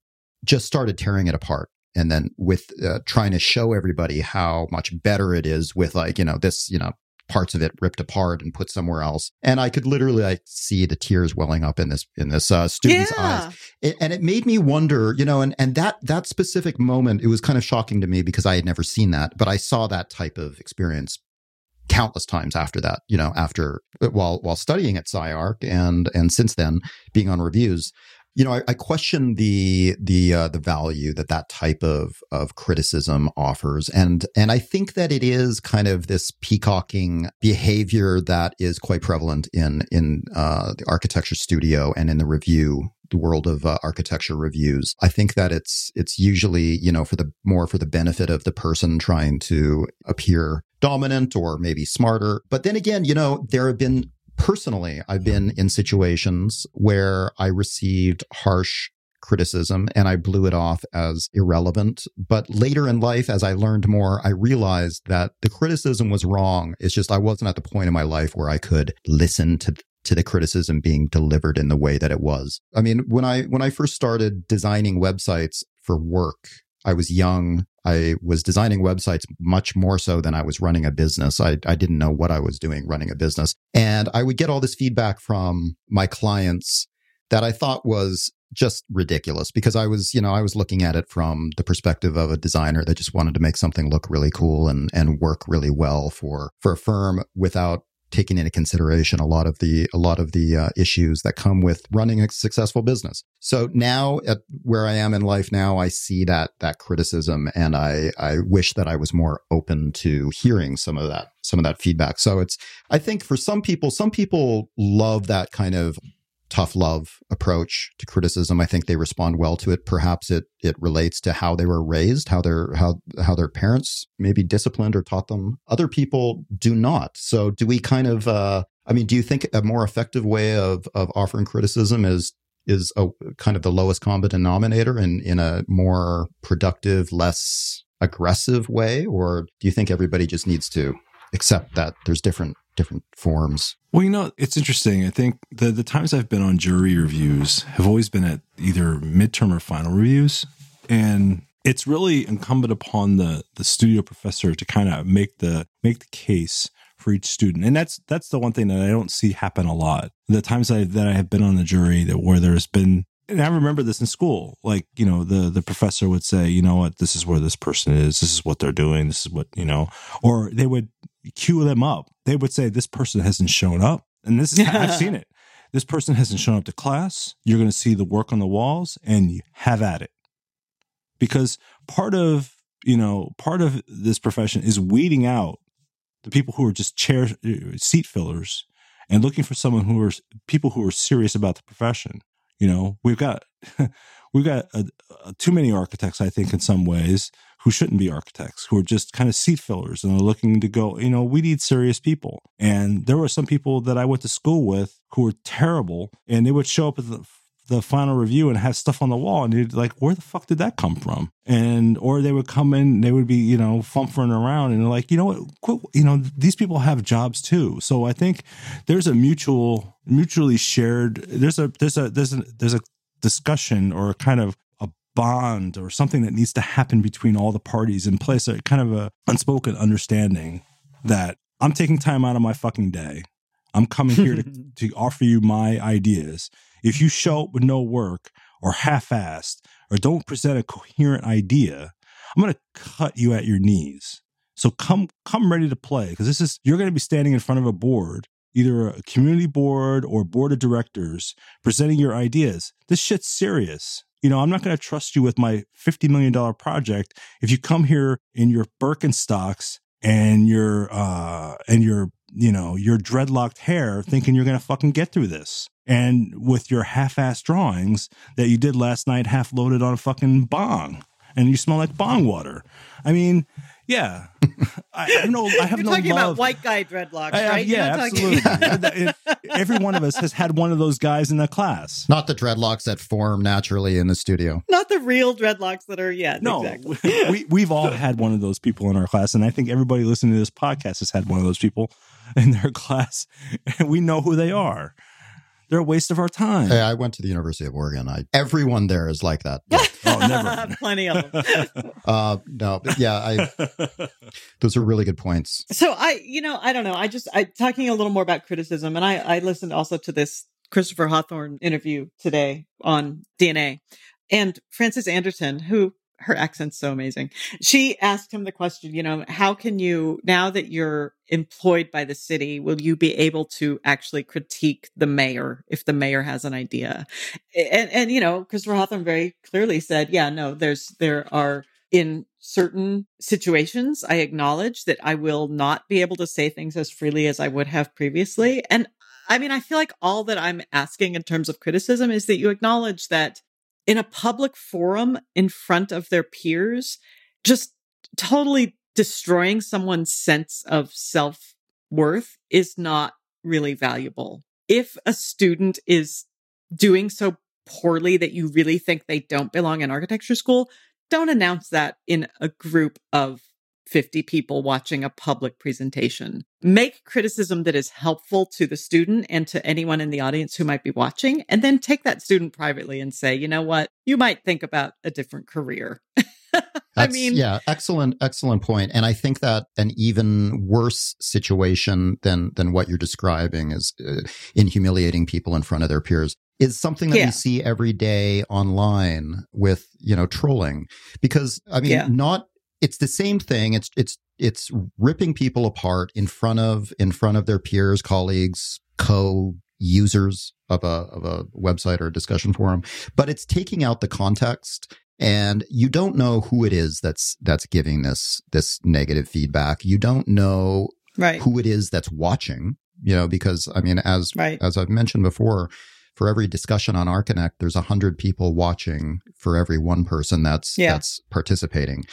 just started tearing it apart and then with uh, trying to show everybody how much better it is with like you know this you know parts of it ripped apart and put somewhere else. And I could literally like see the tears welling up in this in this uh, student's yeah. eyes, it, and it made me wonder, you know, and and that that specific moment, it was kind of shocking to me because I had never seen that, but I saw that type of experience countless times after that you know after while while studying at SCI-Arc and and since then being on reviews you know, I, I question the the uh, the value that that type of of criticism offers, and and I think that it is kind of this peacocking behavior that is quite prevalent in in uh, the architecture studio and in the review the world of uh, architecture reviews. I think that it's it's usually you know for the more for the benefit of the person trying to appear dominant or maybe smarter. But then again, you know, there have been personally, I've been in situations where I received harsh criticism and I blew it off as irrelevant. But later in life, as I learned more, I realized that the criticism was wrong. It's just I wasn't at the point in my life where I could listen to to the criticism being delivered in the way that it was. I mean, when I when I first started designing websites for work, I was young. I was designing websites much more so than I was running a business. I, I didn't know what I was doing running a business. And I would get all this feedback from my clients that I thought was just ridiculous because I was, you know, I was looking at it from the perspective of a designer that just wanted to make something look really cool and, and work really well for, for a firm without taking into consideration a lot of the a lot of the uh, issues that come with running a successful business. So now at where I am in life now, I see that that criticism, and I I wish that I was more open to hearing some of that some of that feedback. So it's I think for some people, some people love that kind of tough love approach to criticism. I think they respond well to it. Perhaps it it relates to how they were raised, how their how how their parents maybe disciplined or taught them. Other people do not. So do we kind of uh I mean, do you think a more effective way of of offering criticism is is a kind of the lowest common denominator in in a more productive, less aggressive way or do you think everybody just needs to accept that there's different different forms. Well, you know, it's interesting. I think the the times I've been on jury reviews have always been at either midterm or final reviews, and it's really incumbent upon the the studio professor to kind of make the make the case for each student, and that's that's the one thing that I don't see happen a lot. The times I, that I have been on the jury that where there's been and I remember this in school. Like, you know, the the professor would say, you know what, this is where this person is, this is what they're doing, this is what, you know, or they would cue them up. They would say, This person hasn't shown up. And this is, I've seen it. This person hasn't shown up to class. You're going to see the work on the walls and you have at it. Because part of, you know, part of this profession is weeding out the people who are just chair uh, seat fillers and looking for someone who are people who are serious about the profession. You know, we've got we've got a, a, too many architects, I think, in some ways who shouldn't be architects, who are just kind of seat fillers and are looking to go, you know, we need serious people. And there were some people that I went to school with who were terrible and they would show up at the the final review and have stuff on the wall and you'd like where the fuck did that come from? And or they would come in they would be you know fumfering around and like you know what? Quit, you know these people have jobs too. So i think there's a mutual mutually shared there's a there's a there's a there's a discussion or a kind of bond or something that needs to happen between all the parties in place, a kind of a unspoken understanding that I'm taking time out of my fucking day. I'm coming here to, to offer you my ideas. If you show up with no work or half-assed or don't present a coherent idea, I'm going to cut you at your knees. So come come ready to play because this is you're going to be standing in front of a board, either a community board or board of directors, presenting your ideas. This shit's serious. You know, I'm not going to trust you with my $50 million project if you come here in your Birkenstocks and your uh and your you know your dreadlocked hair thinking you're gonna fucking get through this and with your half-ass drawings that you did last night half loaded on a fucking bong and you smell like bong water. I mean yeah, I, I know. I have You're no talking love. about white guy dreadlocks, I- I- right? You're yeah, not talking- absolutely. Every one of us has had one of those guys in the class. Not the dreadlocks that form naturally in the studio. not the real dreadlocks that are yet. No, exactly. we we've all had one of those people in our class, and I think everybody listening to this podcast has had one of those people in their class, and we know who they are. They're a waste of our time. Hey, I went to the University of Oregon. I everyone there is like that. Yeah. Oh, never. Plenty of them. Uh, no, yeah, I, those are really good points. So I, you know, I don't know. I just I talking a little more about criticism, and I I listened also to this Christopher Hawthorne interview today on DNA, and Frances Anderton, who her accent's so amazing. She asked him the question, you know, how can you now that you're employed by the city, will you be able to actually critique the mayor if the mayor has an idea? And and you know, Christopher Hawthorne very clearly said, yeah, no, there's there are in certain situations, I acknowledge that I will not be able to say things as freely as I would have previously. And I mean, I feel like all that I'm asking in terms of criticism is that you acknowledge that in a public forum in front of their peers, just totally destroying someone's sense of self worth is not really valuable. If a student is doing so poorly that you really think they don't belong in architecture school, don't announce that in a group of 50 people watching a public presentation. Make criticism that is helpful to the student and to anyone in the audience who might be watching, and then take that student privately and say, you know what, you might think about a different career. I mean, yeah, excellent, excellent point. And I think that an even worse situation than than what you're describing is uh, in humiliating people in front of their peers is something that Yeah. we see every day online with you know trolling. Because I mean, Yeah. not it's the same thing. It's it's it's ripping people apart in front of in front of their peers, colleagues, co users of a of a website or a discussion forum, but it's taking out the context and you don't know who it is that's that's giving this this negative feedback. You don't know right, who it is that's watching, you know, because I mean as right. as I've mentioned before, for every discussion on Archinect, there's a hundred people watching for every one person that's Yeah. that's participating.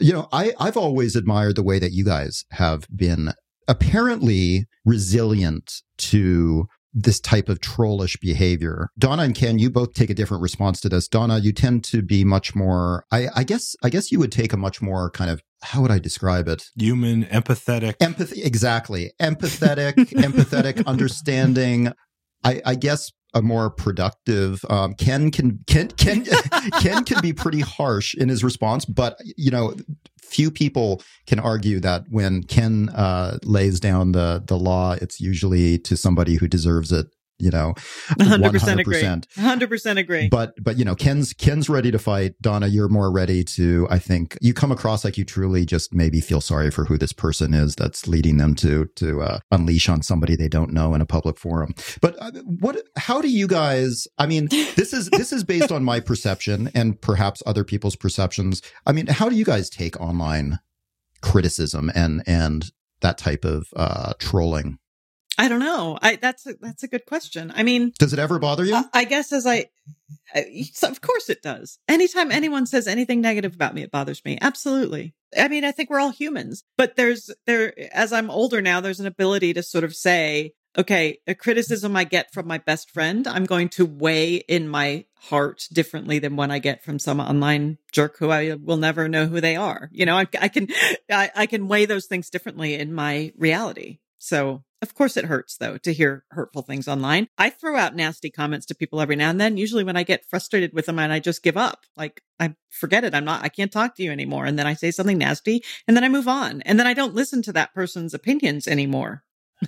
You know, I, I've always admired the way that you guys have been apparently resilient to this type of trollish behavior. Donna and Ken, you both take a different response to this. Donna, you tend to be much more I, I guess I guess you would take a much more kind of how would I describe it? Human, empathetic. Empathy, exactly. Empathetic, empathetic, understanding. I, I guess a more productive. Um, Ken can Ken Ken Ken can be pretty harsh in his response, but you know, few people can argue that when Ken uh, lays down the the law, it's usually to somebody who deserves it. You know, 100% agree. 100%. 100% agree. But but you know, Ken's Ken's ready to fight. Donna, you're more ready to. I think you come across like you truly just maybe feel sorry for who this person is that's leading them to to uh, unleash on somebody they don't know in a public forum. But uh, what? How do you guys? I mean, this is this is based on my perception and perhaps other people's perceptions. I mean, how do you guys take online criticism and and that type of uh, trolling? I don't know. I that's a, that's a good question. I mean, Does it ever bother you? I- I guess as I, I, of course it does. Anytime anyone says anything negative about me, it bothers me. Absolutely. I mean, I think we're all humans, but there's there, as I'm older now, there's an ability to sort of say, okay, a criticism I get from my best friend, I'm going to weigh in my heart differently than when I get from some online jerk who I will never know who they are. You know, I, I can, I, I can weigh those things differently in my reality. So of course it hurts though to hear hurtful things online. I throw out nasty comments to people every now and then, usually when I get frustrated with them and I just give up. Like I forget it. I'm not, I can't talk to you anymore. And then I say something nasty and then I move on. And then I don't listen to that person's opinions anymore.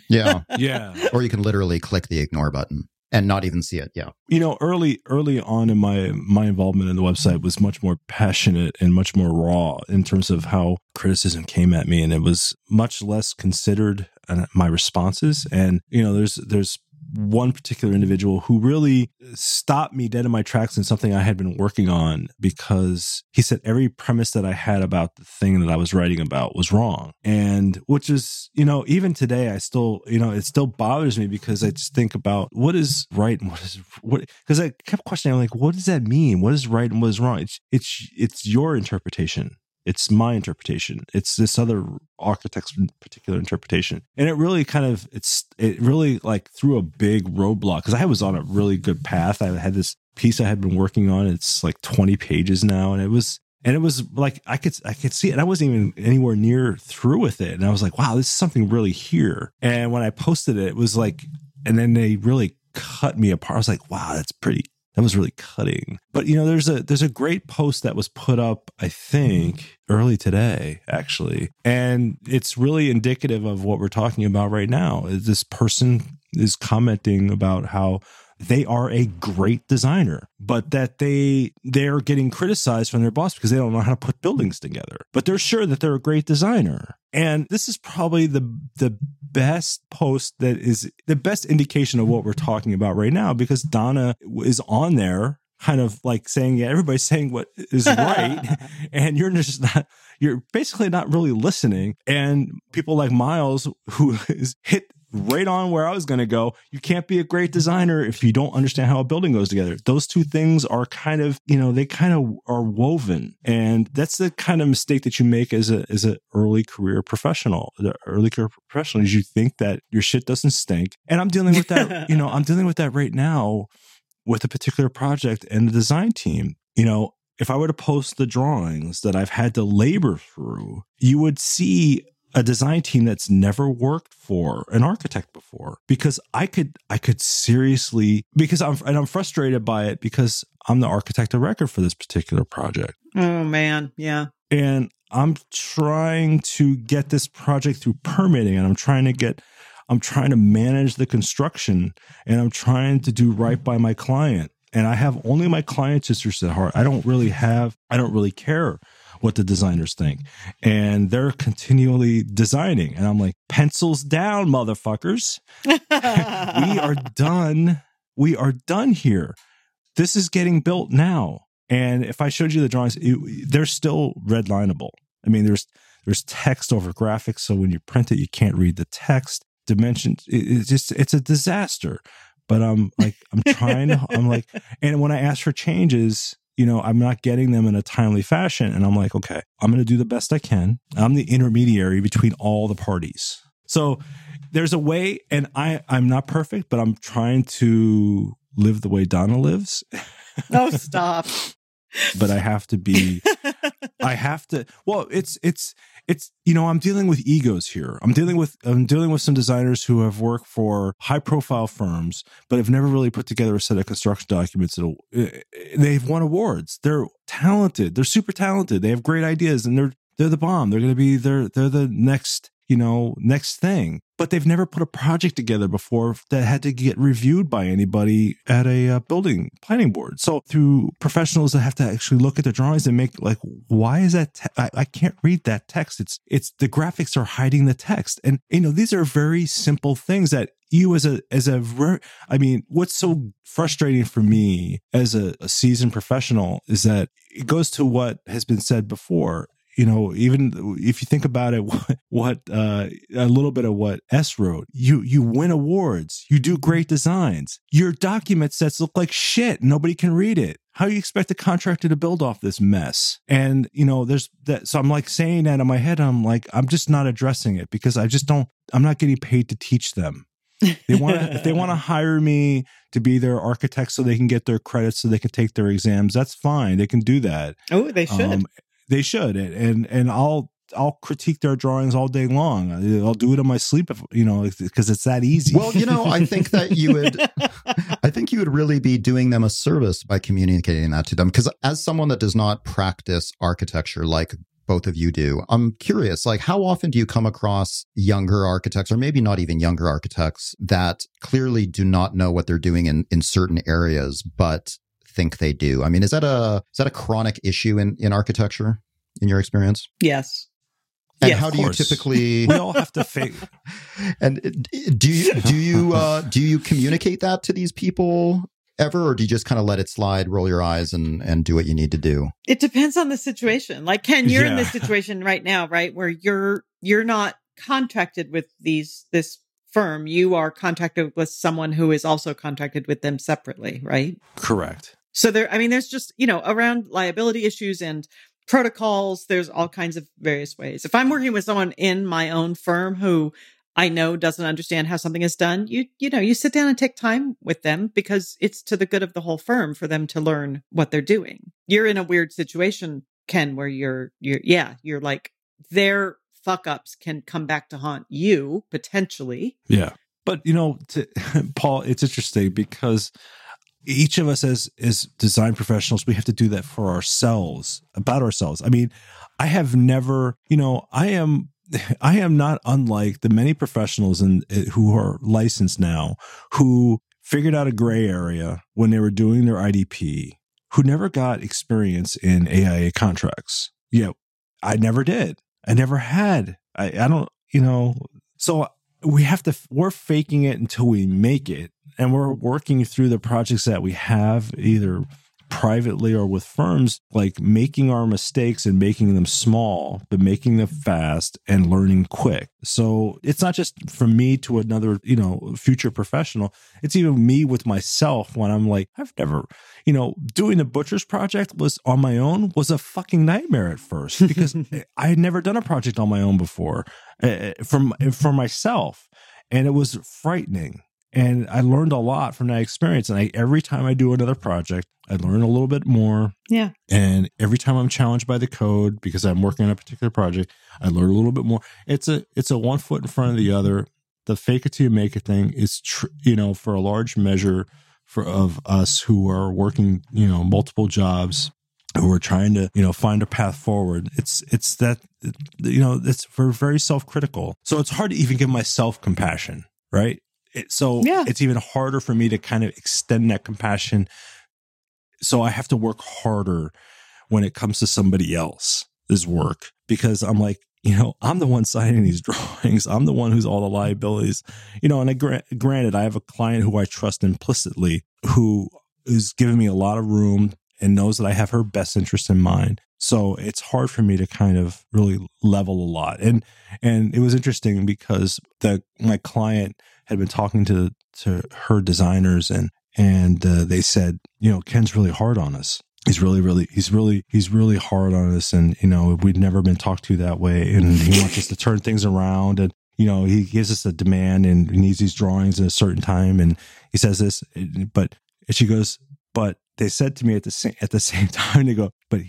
Yeah. Yeah. or you can literally click the ignore button and not even see it. Yeah. You know, early early on in my my involvement in the website was much more passionate and much more raw in terms of how criticism came at me and it was much less considered my responses and you know there's there's one particular individual who really stopped me dead in my tracks in something I had been working on because he said every premise that I had about the thing that I was writing about was wrong. And which is, you know, even today, I still, you know, it still bothers me because I just think about what is right and what is what, because I kept questioning, like, what does that mean? What is right and what is wrong? It's, it's, it's your interpretation. It's my interpretation. It's this other architect's particular interpretation. And it really kind of, it's, it really like threw a big roadblock because I was on a really good path. I had this piece I had been working on. It's like 20 pages now. And it was, and it was like I could I could see it. And I wasn't even anywhere near through with it. And I was like, wow, this is something really here. And when I posted it, it was like, and then they really cut me apart. I was like, wow, that's pretty that was really cutting. But you know, there's a there's a great post that was put up, I think, early today, actually. And it's really indicative of what we're talking about right now. This person is commenting about how they are a great designer, but that they they're getting criticized from their boss because they don't know how to put buildings together. But they're sure that they're a great designer. And this is probably the the best post that is the best indication of what we're talking about right now because Donna is on there kind of like saying yeah everybody's saying what is right and you're just not you're basically not really listening. And people like miles who is hit right on where I was going to go. You can't be a great designer if you don't understand how a building goes together. Those two things are kind of, you know, they kind of are woven. And that's the kind of mistake that you make as a, as an early career professional. The early career professional is you think that your shit doesn't stink. And I'm dealing with that, you know, I'm dealing with that right now with a particular project and the design team. You know, if I were to post the drawings that I've had to labor through, you would see a design team that's never worked for an architect before because I could I could seriously because I'm and I'm frustrated by it because I'm the architect of record for this particular project. Oh man, yeah. And I'm trying to get this project through permitting and I'm trying to get I'm trying to manage the construction and I'm trying to do right by my client. And I have only my client's interests at heart. I don't really have I don't really care what the designers think. And they're continually designing. And I'm like, pencils down, motherfuckers. we are done. We are done here. This is getting built now. And if I showed you the drawings, it, they're still redlineable. I mean, there's there's text over graphics, so when you print it, you can't read the text. Dimensions, it, it's just it's a disaster. But I'm like, I'm trying to, I'm like, and when I ask for changes, you know, I'm not getting them in a timely fashion. And I'm like, okay, I'm going to do the best I can. I'm the intermediary between all the parties. So there's a way, and I, I'm not perfect, but I'm trying to live the way Donna lives. No, stop. But I have to be, I have to, well, it's, it's, it's you know i'm dealing with egos here. I'm dealing with i'm dealing with some designers who have worked for high profile firms but have never really put together a set of construction documents that eh, they've won awards. They're talented. They're super talented. They have great ideas and they're they're the bomb. They're going to be they're they're the next you know next thing but they've never put a project together before that had to get reviewed by anybody at a uh, building planning board. So through professionals that have to actually look at the drawings and make like, why is that? Te- I, I can't read that text. It's, it's the graphics are hiding the text. And, you know, these are very simple things that you as a, as a, I mean, what's so frustrating for me as a, a seasoned professional is that it goes to what has been said before you know, even if you think about it, what, what uh, a little bit of what S wrote, you you win awards, you do great designs. Your document sets look like shit. Nobody can read it. How do you expect a contractor to build off this mess? And you know, there's that. So I'm like saying that in my head. I'm like, I'm just not addressing it because I just don't. I'm not getting paid to teach them. they want to if they want to hire me to be their architect so they can get their credits so they can take their exams that's fine they can do that oh they should um, they should, and and I'll I'll critique their drawings all day long. I'll do it in my sleep, if, you know, because it's that easy. Well, you know, I think that you would, I think you would really be doing them a service by communicating that to them. Because as someone that does not practice architecture like both of you do. I'm curious, like, how often do you come across younger architects, or maybe not even younger architects, that clearly do not know what they're doing in, in certain areas, but think they do? I mean, is that a is that a chronic issue in, in architecture, in your experience? Yes. And Yes. how do you typically we all have to fake. and do you do you uh, do you communicate that to these people ever, or do you just kind of let it slide, roll your eyes, and and do what you need to do? It depends on the situation. Like Ken, you're in this situation right now, right? Where you're you're not contracted with these this firm. You are contracted with someone who is also contracted with them separately, right? Correct. So there I mean there's just, you know, around liability issues and protocols, there's all kinds of various ways. If I'm working with someone in my own firm who I know doesn't understand how something is done, you you know, you sit down and take time with them because it's to the good of the whole firm for them to learn what they're doing. You're in a weird situation, Ken, where you're you're yeah, you're like their fuck ups can come back to haunt you potentially. Yeah. But you know, to, Paul, it's interesting because each of us as as design professionals, we have to do that for ourselves, about ourselves. I mean, I have never, you know, I am I am not unlike the many professionals in eh, who are licensed now who figured out a gray area when they were doing their IDP, who never got experience in AIA contracts. Yeah, I never did. I never had. I, I don't, you know, so we have to, we're faking it until we make it. And we're working through the projects that we have either privately or with firms, like making our mistakes and making them small, but making them fast and learning quick. So it's not just from me to another, you know, future professional. It's even me with myself when I'm like, I've never, you know, doing the butcher's project was on my own was a fucking nightmare at first because I had never done a project on my own before uh, from for myself, and it was frightening. And I learned a lot from that experience. And I, every time I do another project, I learn a little bit more. Yeah. And every time I'm challenged by the code because I'm working on a particular project, I learn a little bit more. It's a it's a one foot in front of the other. The fake it till you make it thing is, tr- you know, for a large measure for of us who are working, you know, multiple jobs who are trying to, you know, find a path forward. It's it's that you know, it's we're very self critical. So it's hard to even give myself compassion, right? It, so Yeah. it's even harder for me to kind of extend that compassion. So I have to work harder when it comes to somebody else's work because I'm like, you know, I'm the one signing these drawings. I'm the one who's all the liabilities, you know. And I gra- granted, I have a client who I trust implicitly, who is giving me a lot of room and knows that I have her best interest in mind. So it's hard for me to kind of really level a lot. And and it was interesting because the my client had been talking to to her designers and and uh, they said, you know, Ken's really hard on us. He's really, really, he's really, he's really hard on us, and you know, we'd never been talked to that way, and he wants us to turn things around, and you know, he gives us a demand, and he needs these drawings in a certain time, and he says this, but she goes, but they said to me at the same at the same time, they go, but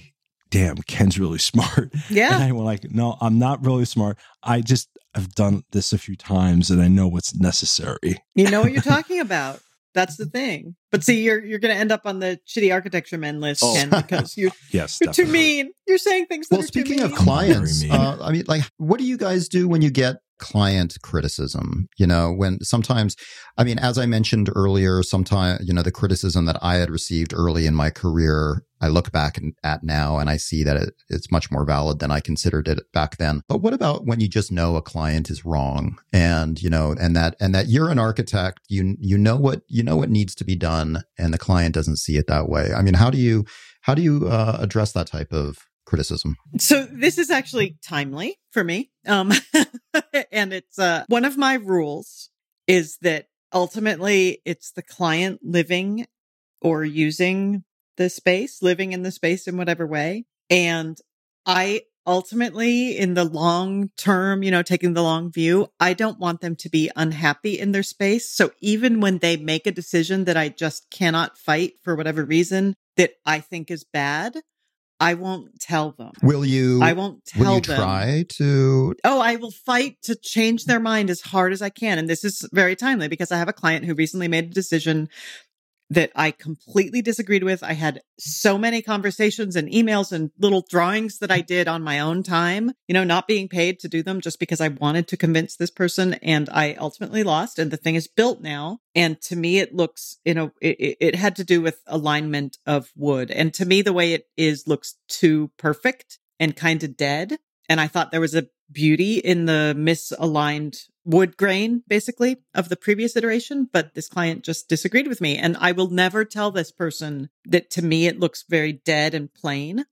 damn, Ken's really smart, and Yeah. I went like, no, I'm not really smart. I just have done this a few times, and I know what's necessary. You know what you're talking about. That's the thing. But see, you're you're going to end up on the shitty architecture men list, Oh. Ken, because you're, Yes, you're too mean. You're saying things that Well, are too speaking of clients, uh, I mean, like, what do you guys do when you get client criticism? You know, when sometimes, I mean, as I mentioned earlier, sometimes, you know, the criticism that I had received early in my career, I look back at now and I see that it, it's much more valid than I considered it back then. But what about when you just know a client is wrong and, you know, and that, and that you're an architect, you, you know what, you know what needs to be done and the client doesn't see it that way. I mean, how do you, how do you uh, address that type of criticism? So this is actually timely for me. Um, and it's, uh, one of my rules is that ultimately it's the client living or using the space, living in the space in whatever way. And I ultimately, in the long term, you know, taking the long view, I don't want them to be unhappy in their space. So even when they make a decision that I just cannot fight for whatever reason that I think is bad, I won't tell them. Will you? I won't tell will you them. try to? Oh, I will fight to change their mind as hard as I can. And this is very timely because I have a client who recently made a decision that I completely disagreed with. I had so many conversations and emails and little drawings that I did on my own time, you know, not being paid to do them just because I wanted to convince this person. And I ultimately lost. And the thing is built now. And to me, it looks, you know, it, it had to do with alignment of wood. And to me, the way it is looks too perfect and kind of dead. And I thought there was a beauty in the misaligned wood grain, basically, of the previous iteration. But this client just disagreed with me. And I will never tell this person that to me it looks very dead and plain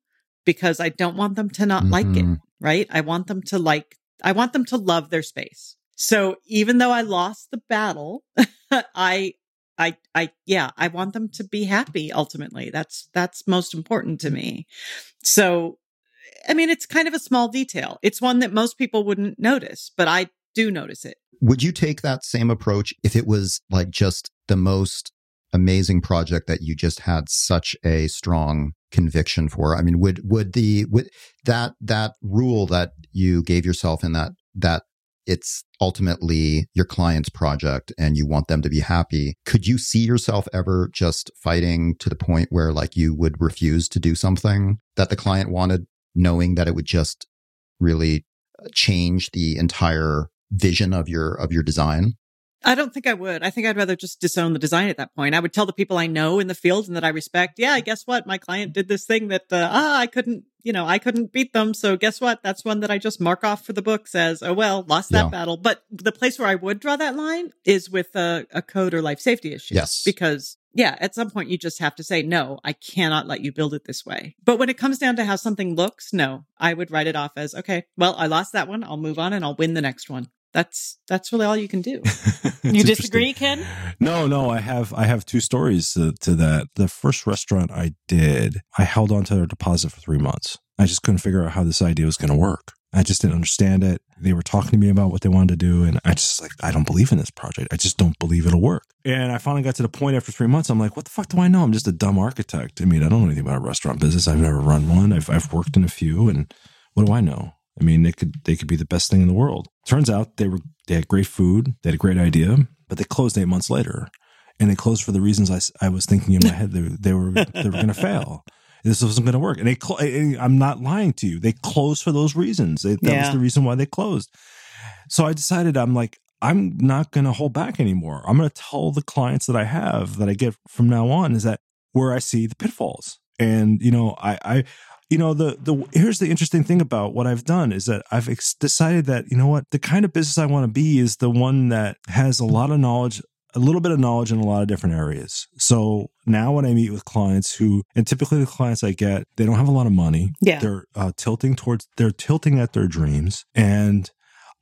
because I don't want them to not like it, Mhm. right? I want them to like, I want them to love their space. So even though I lost the battle, I, I, I, yeah, I want them to be happy ultimately. That's, that's most important to me. So, I mean, it's kind of a small detail. It's one that most people wouldn't notice, but I do notice it. Would you take that same approach if it was like just the most amazing project that you just had such a strong conviction for? I mean, would would the would that that rule that you gave yourself in that that it's ultimately your client's project and you want them to be happy. Could you see yourself ever just fighting to the point where like you would refuse to do something that the client wanted, knowing that it would just really change the entire vision of your of your design? I don't think I would. I think I'd rather just disown the design at that point. I would tell the people I know in the field and that I respect, yeah, guess what? My client did this thing that, uh, ah, I couldn't, you know, I couldn't beat them. So guess what? That's one that I just mark off for the book as, oh, well, lost that Yeah. battle. But the place where I would draw that line is with a, a code or life safety issue. Yes. Because yeah, at some point you just have to say, no, I cannot let you build it this way. But when it comes down to how something looks, no, I would write it off as, okay, well, I lost that one. I'll move on and I'll win the next one. That's, that's really all you can do. You disagree, Ken? No, no, I have I have two stories to, to that. The first restaurant I did, I held on to their deposit for three months. I just couldn't figure out how this idea was going to work. I just didn't understand it. They were talking to me about what they wanted to do, and I just like I don't believe in this project. I just don't believe it'll work. And I finally got to the point after three months. I'm like, what the fuck do I know? I'm just a dumb architect. I mean, I don't know anything about a restaurant business. I've never run one. I've I've worked in a few, and what do I know? I mean, they could they could be the best thing in the world. Turns out they were they had great food, they had a great idea, but they closed eight months later, and they closed for the reasons I, I was thinking in my head they, they were they were going to fail. This wasn't going to work, and they. Cl- and I'm not lying to you. They closed for those reasons. They, that was the reason why they closed. So I decided I'm like I'm not going to hold back anymore. I'm going to tell the clients that I have that I get from now on is that where I see the pitfalls, and you know I I you know the the here's the interesting thing about what I've done is that I've ex- decided that you know what the kind of business I want to be is the one that has a lot of knowledge a little bit of knowledge in a lot of different areas. So now when I meet with clients who and typically the clients I get they don't have a lot of money. Yeah. They're uh, tilting towards they're tilting at their dreams and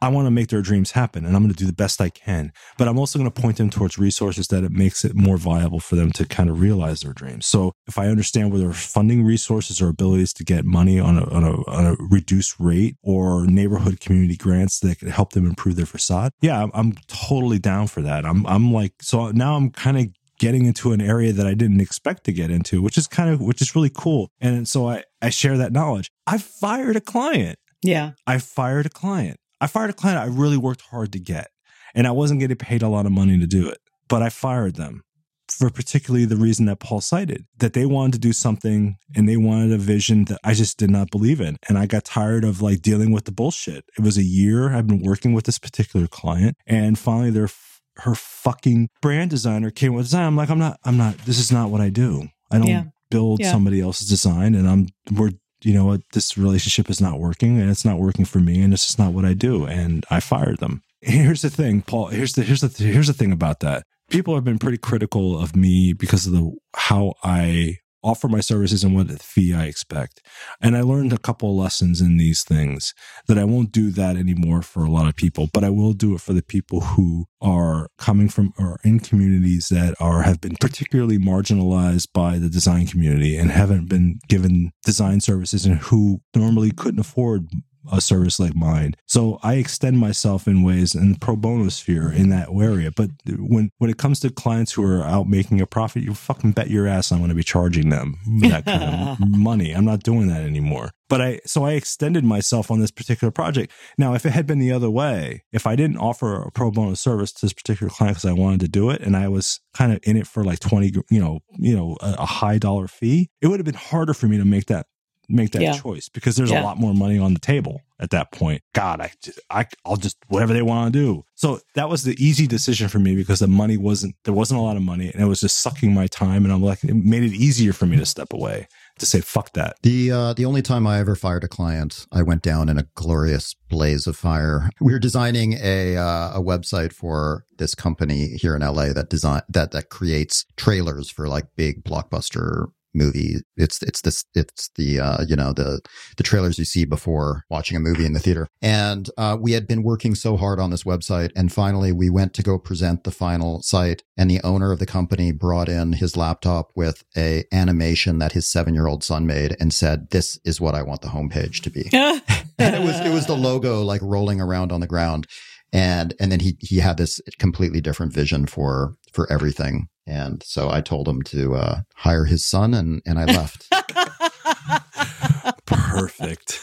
I want to make their dreams happen and I'm going to do the best I can. But I'm also going to point them towards resources that it makes it more viable for them to kind of realize their dreams. So if I understand where their funding resources or abilities to get money on a, on a, on a reduced rate or neighborhood community grants that could help them improve their facade, yeah, I'm, I'm totally down for that. I'm, I'm like, so now I'm kind of getting into an area that I didn't expect to get into, which is kind of, which is really cool. And so I, I share that knowledge. I fired a client. Yeah. I fired a client. I fired a client I really worked hard to get, and I wasn't getting paid a lot of money to do it, but I fired them for particularly the reason that Paul cited that they wanted to do something and they wanted a vision that I just did not believe in. And I got tired of like dealing with the bullshit. It was a year I've been working with this particular client, and finally their her fucking brand designer came with design. I'm like, I'm not, I'm not, this is not what I do. I don't Yeah. build Yeah. somebody else's design and I'm we're you know what, this relationship is not working and it's not working for me and it's just not what I do. And I fired them. Here's the thing, Paul. Here's the here's the here's the thing about that. People have been pretty critical of me because of the how I offer my services and what fee I expect. And I learned a couple lessons in these things that I won't do that anymore for a lot of people, but I will do it for the people who are coming from or in communities that are have been particularly marginalized by the design community and haven't been given design services and who normally couldn't afford a service like mine. So I extend myself in ways in pro bono sphere in that area. But when when it comes to clients who are out making a profit, you fucking bet your ass I'm going to be charging them that kind of money. I'm not doing that anymore. But I so I extended myself on this particular project. Now, if it had been the other way, if I didn't offer a pro bono service to this particular client because I wanted to do it, and I was kind of in it for like twenty, you know, you know, a, a high dollar fee, it would have been harder for me to make that make that Yeah. choice because there's Yeah. a lot more money on the table at that point. God, I, I, I'll just whatever they want to do. So that was the easy decision for me because the money wasn't there wasn't a lot of money and it was just sucking my time. And I'm like, it made it easier for me to step away to say fuck that. The uh, the only time I ever fired a client, I went down in a glorious blaze of fire. We were designing a uh, a website for this company here in LA that design that that creates trailers for like big blockbuster movie. It's it's this it's the uh, you know the the trailers you see before watching a movie in the theater. And uh, we had been working so hard on this website, and finally we went to go present the final site, and the owner of the company brought in his laptop with a animation that his seven year old son made, and said, "This is what I want the homepage to be." and it was it was the logo like rolling around on the ground and and then he he had this completely different vision for for everything and so i told him to uh hire his son and and i left Perfect.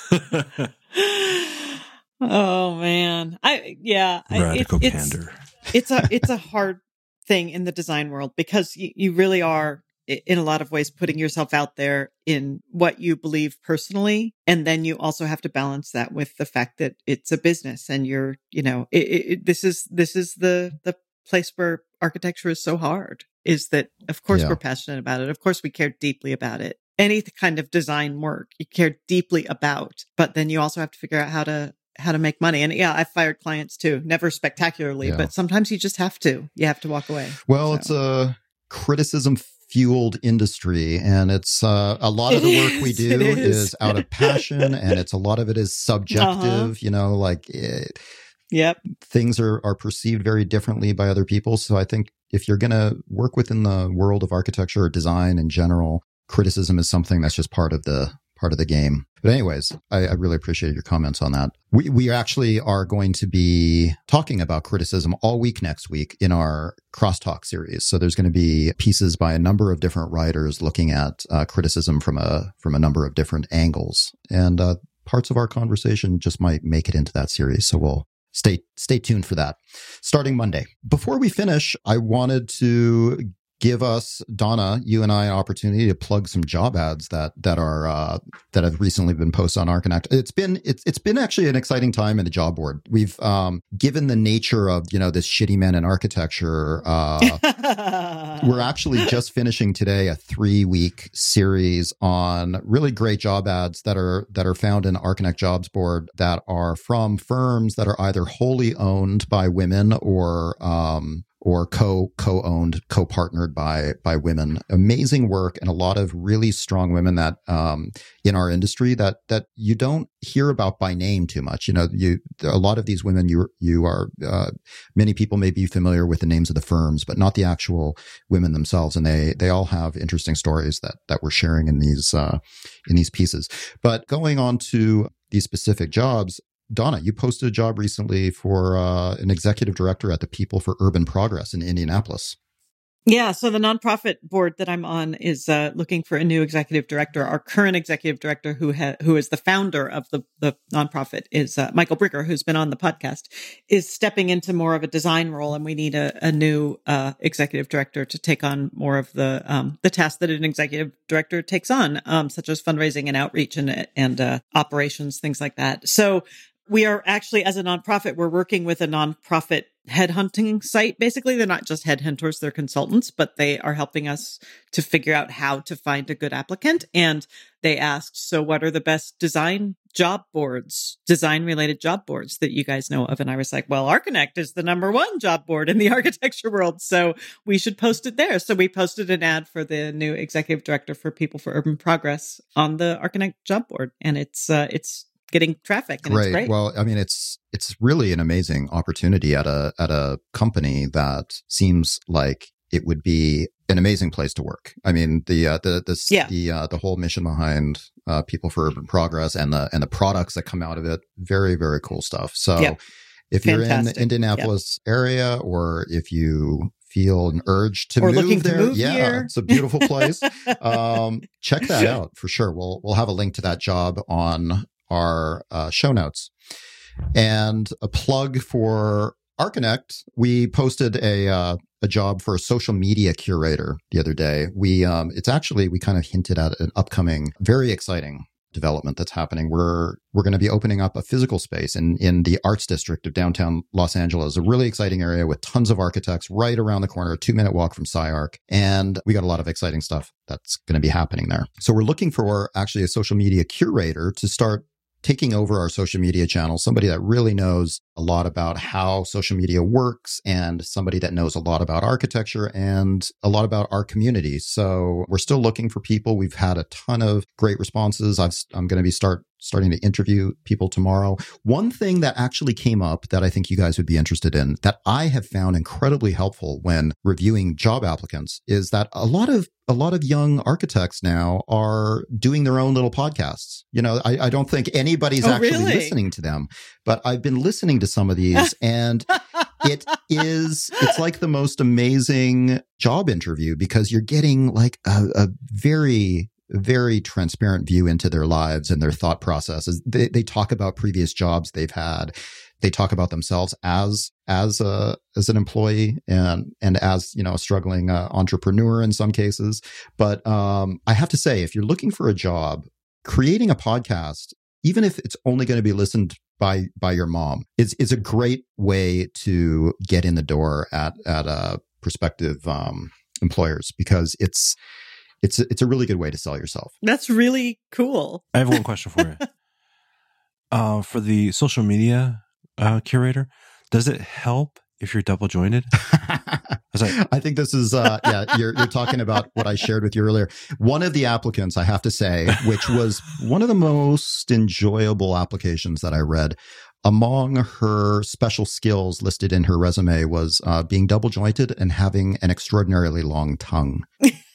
oh man, I yeah, I, it- Radical it's, candor. it's a it's a hard thing in the design world because you, you really are i- in a lot of ways putting yourself out there in what you believe personally and then you also have to balance that with the fact that it's a business and you're you know it, it, this is this is the the place where architecture is so hard is that of course Yeah. we're passionate about it. Of course we care deeply about it. Any kind of design work you care deeply about but then you also have to figure out how to how to make money. And yeah i've fired clients too never spectacularly Yeah. but sometimes you just have to. You have to walk away. Well So- it's a criticism fueled industry and it's uh, a lot of the work we do is. is out of passion and it's a lot of it is subjective you know like it, yep things are are perceived very differently by other people. So I think if you're going to work within the world of architecture or design in general, criticism is something that's just part of the part of the game. But anyways, I, I really appreciate your comments on that. We we actually are going to be talking about criticism all week next week in our crosstalk series. So there's going to be pieces by a number of different writers looking at uh, criticism from a from a number of different angles, and uh, parts of our conversation just might make it into that series. So we'll stay stay tuned for that starting monday before we finish i wanted to give us donna you and i an opportunity to plug some job ads that that are uh, that have recently been posted on archinect it's been it's, it's been actually an exciting time in the job board. We've um, given the nature of you know this shitty man in architecture uh, we're actually just finishing today a three week series on really great job ads that are that are found in Archinect Jobs Board that are from firms that are either wholly owned by women or um, or co co owned co partnered by by women. Amazing work and a lot of really strong women that um, in our industry that that you don't hear about by name too much. You know, you a lot of these women you you are uh, many people may be familiar with the names of the firms, but not the actual women themselves. And they they all have interesting stories that that we're sharing in these uh, in these pieces. But going on to these specific jobs. Donna, you posted a job recently for uh, an executive director at the People for Urban Progress in Indianapolis. Yeah, so the nonprofit board that I'm on is uh, looking for a new executive director. Our current executive director, who ha- who is the founder of the the nonprofit, is uh, Michael Bricker, who's been on the podcast, is stepping into more of a design role, and we need a, a new uh, executive director to take on more of the um, the tasks that an executive director takes on, um, such as fundraising and outreach and and uh, operations, things like that. So we are actually, as a nonprofit, we're working with a nonprofit headhunting site. Basically, they're not just headhunters, they're consultants, but they are helping us to figure out how to find a good applicant. And they asked, so what are the best design job boards, design related job boards that you guys know of? And I was like, well, Archinect is the number one job board in the architecture world. So we should post it there. So we posted an ad for the new executive director for People for Urban Progress on the Archinect job board. And it's, uh, it's, getting traffic and it's great. Well, I mean, it's it's really an amazing opportunity at a at a company that seems like it would be an amazing place to work. I mean, the uh, the the Yeah. the uh, the whole mission behind uh, People for Urban Progress and the and the products that come out of it, very very cool stuff. So, Yep. if you're in the Indianapolis area, or if you feel an urge to Or move looking to there, move yeah, here. it's a beautiful place. um, check that out for sure. We'll we'll have a link to that job on our uh, show notes, and a plug for Archinect. We posted a uh, a job for a social media curator the other day. We um, it's actually we kind of hinted at an upcoming, very exciting development that's happening. We're we're going to be opening up a physical space in in the arts district of downtown Los Angeles, a really exciting area with tons of architects right around the corner, a two minute walk from SCI-Arc, and we got a lot of exciting stuff that's going to be happening there. So we're looking for actually a social media curator to start taking over our social media channel, somebody that really knows a lot about how social media works and somebody that knows a lot about architecture and a lot about our community. So we're still looking for people. We've had a ton of great responses. I've, I'm going to be start starting to interview people tomorrow. One thing that actually came up that I think you guys would be interested in that I have found incredibly helpful when reviewing job applicants is that a lot of a lot of young architects now are doing their own little podcasts. You know, I, I don't think anybody's Oh, actually really? listening to them, but I've been listening to some of these and it is it's like the most amazing job interview because you're getting like a, a very very transparent view into their lives and their thought processes. They, they talk about previous jobs they've had. They talk about themselves as as a as an employee and and as you know a struggling uh, entrepreneur in some cases. But um i have to say if you're looking for a job creating a podcast even if it's only going to be listened by by your mom is is a great way to get in the door at at uh prospective um employers because it's it's a, it's a really good way to sell yourself That's really cool. I have one question for you. uh, for the social media uh, curator, does it help if you're double jointed? was like- I think this is uh yeah, you're you're talking about what I shared with you earlier. One of the applicants, I have to say, which was one of the most enjoyable applications that I read. Among her special skills listed in her resume was uh, being double jointed and having an extraordinarily long tongue.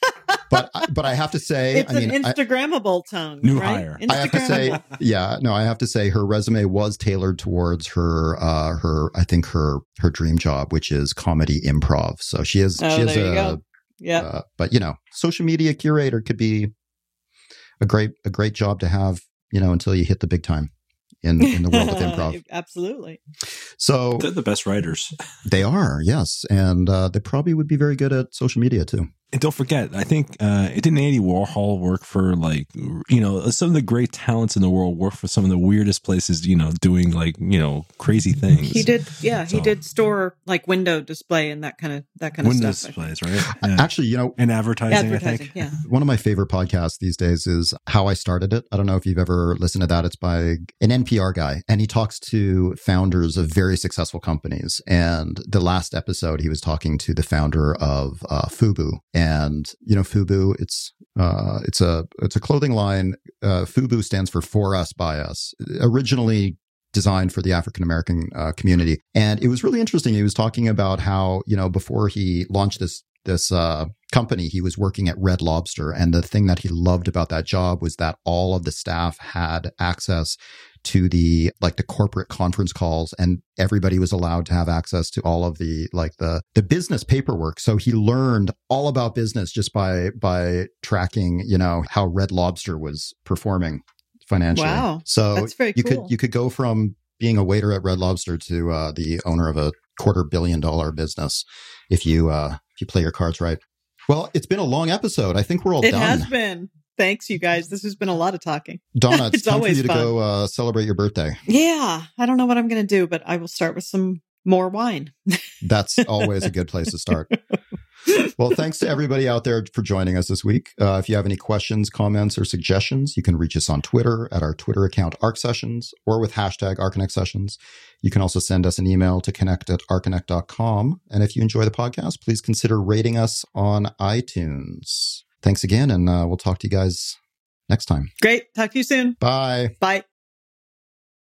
but but I have to say, It's I mean, an I, Instagrammable tongue. New right? hire. I have to say, yeah, no, I have to say her resume was tailored towards her, uh, her, I think her, her dream job, which is comedy improv. So she is, Oh, she is a, yeah. uh, but you know, social media curator could be a great, a great job to have, you know, until you hit the big time in, in the world of improv. Absolutely. So They're the best writers. they are, yes. And, uh, they probably would be very good at social media too. And don't forget, I think uh, it didn't Andy Warhol work for like you know some of the great talents in the world work for some of the weirdest places. You know, doing like you know crazy things. He did. Yeah, he did store like window display and that kind of that kind of window stuff. displays, right? Yeah. Actually, you know, and advertising, I Advertising. think. Yeah. One of my favorite podcasts these days is How I Started It. I don't know if you've ever listened to that. It's by an NPR guy, and he talks to founders of very successful companies. And the last episode, he was talking to the founder of uh, Fubu, and you know, Fubu. It's uh, it's a it's a clothing line. Uh, Fubu stands for For Us by Us. Originally designed for the African American uh, community, and it was really interesting. He was talking about how you know before he launched this this uh, company, he was working at Red Lobster, and the thing that he loved about that job was that all of the staff had access to the like the corporate conference calls and everybody was allowed to have access to all of the like the the business paperwork. So he learned all about business just by by tracking you know how red lobster was performing financially Wow. so That's very you cool. could you could go from being a waiter at red lobster to uh, the owner of a quarter billion dollar business if you uh if you play your cards right well it's been a long episode i think we're all It done has been. Thanks, you guys. This has been a lot of talking. donna it's, It's time for always you to fun. go uh, celebrate your birthday Yeah, I don't know what I'm going to do, but I will start with some more wine. That's always a good place to start. Well, thanks to everybody out there for joining us this week. Uh, if you have any questions, comments, or suggestions, you can reach us on Twitter at our Twitter account, Arc Sessions, or with hashtag Archinect Sessions. You can also send us an email to connect at archinect.com. And if you enjoy the podcast, please consider rating us on iTunes. Thanks again, and uh, we'll talk to you guys next time. Great. Talk to you soon. Bye. Bye.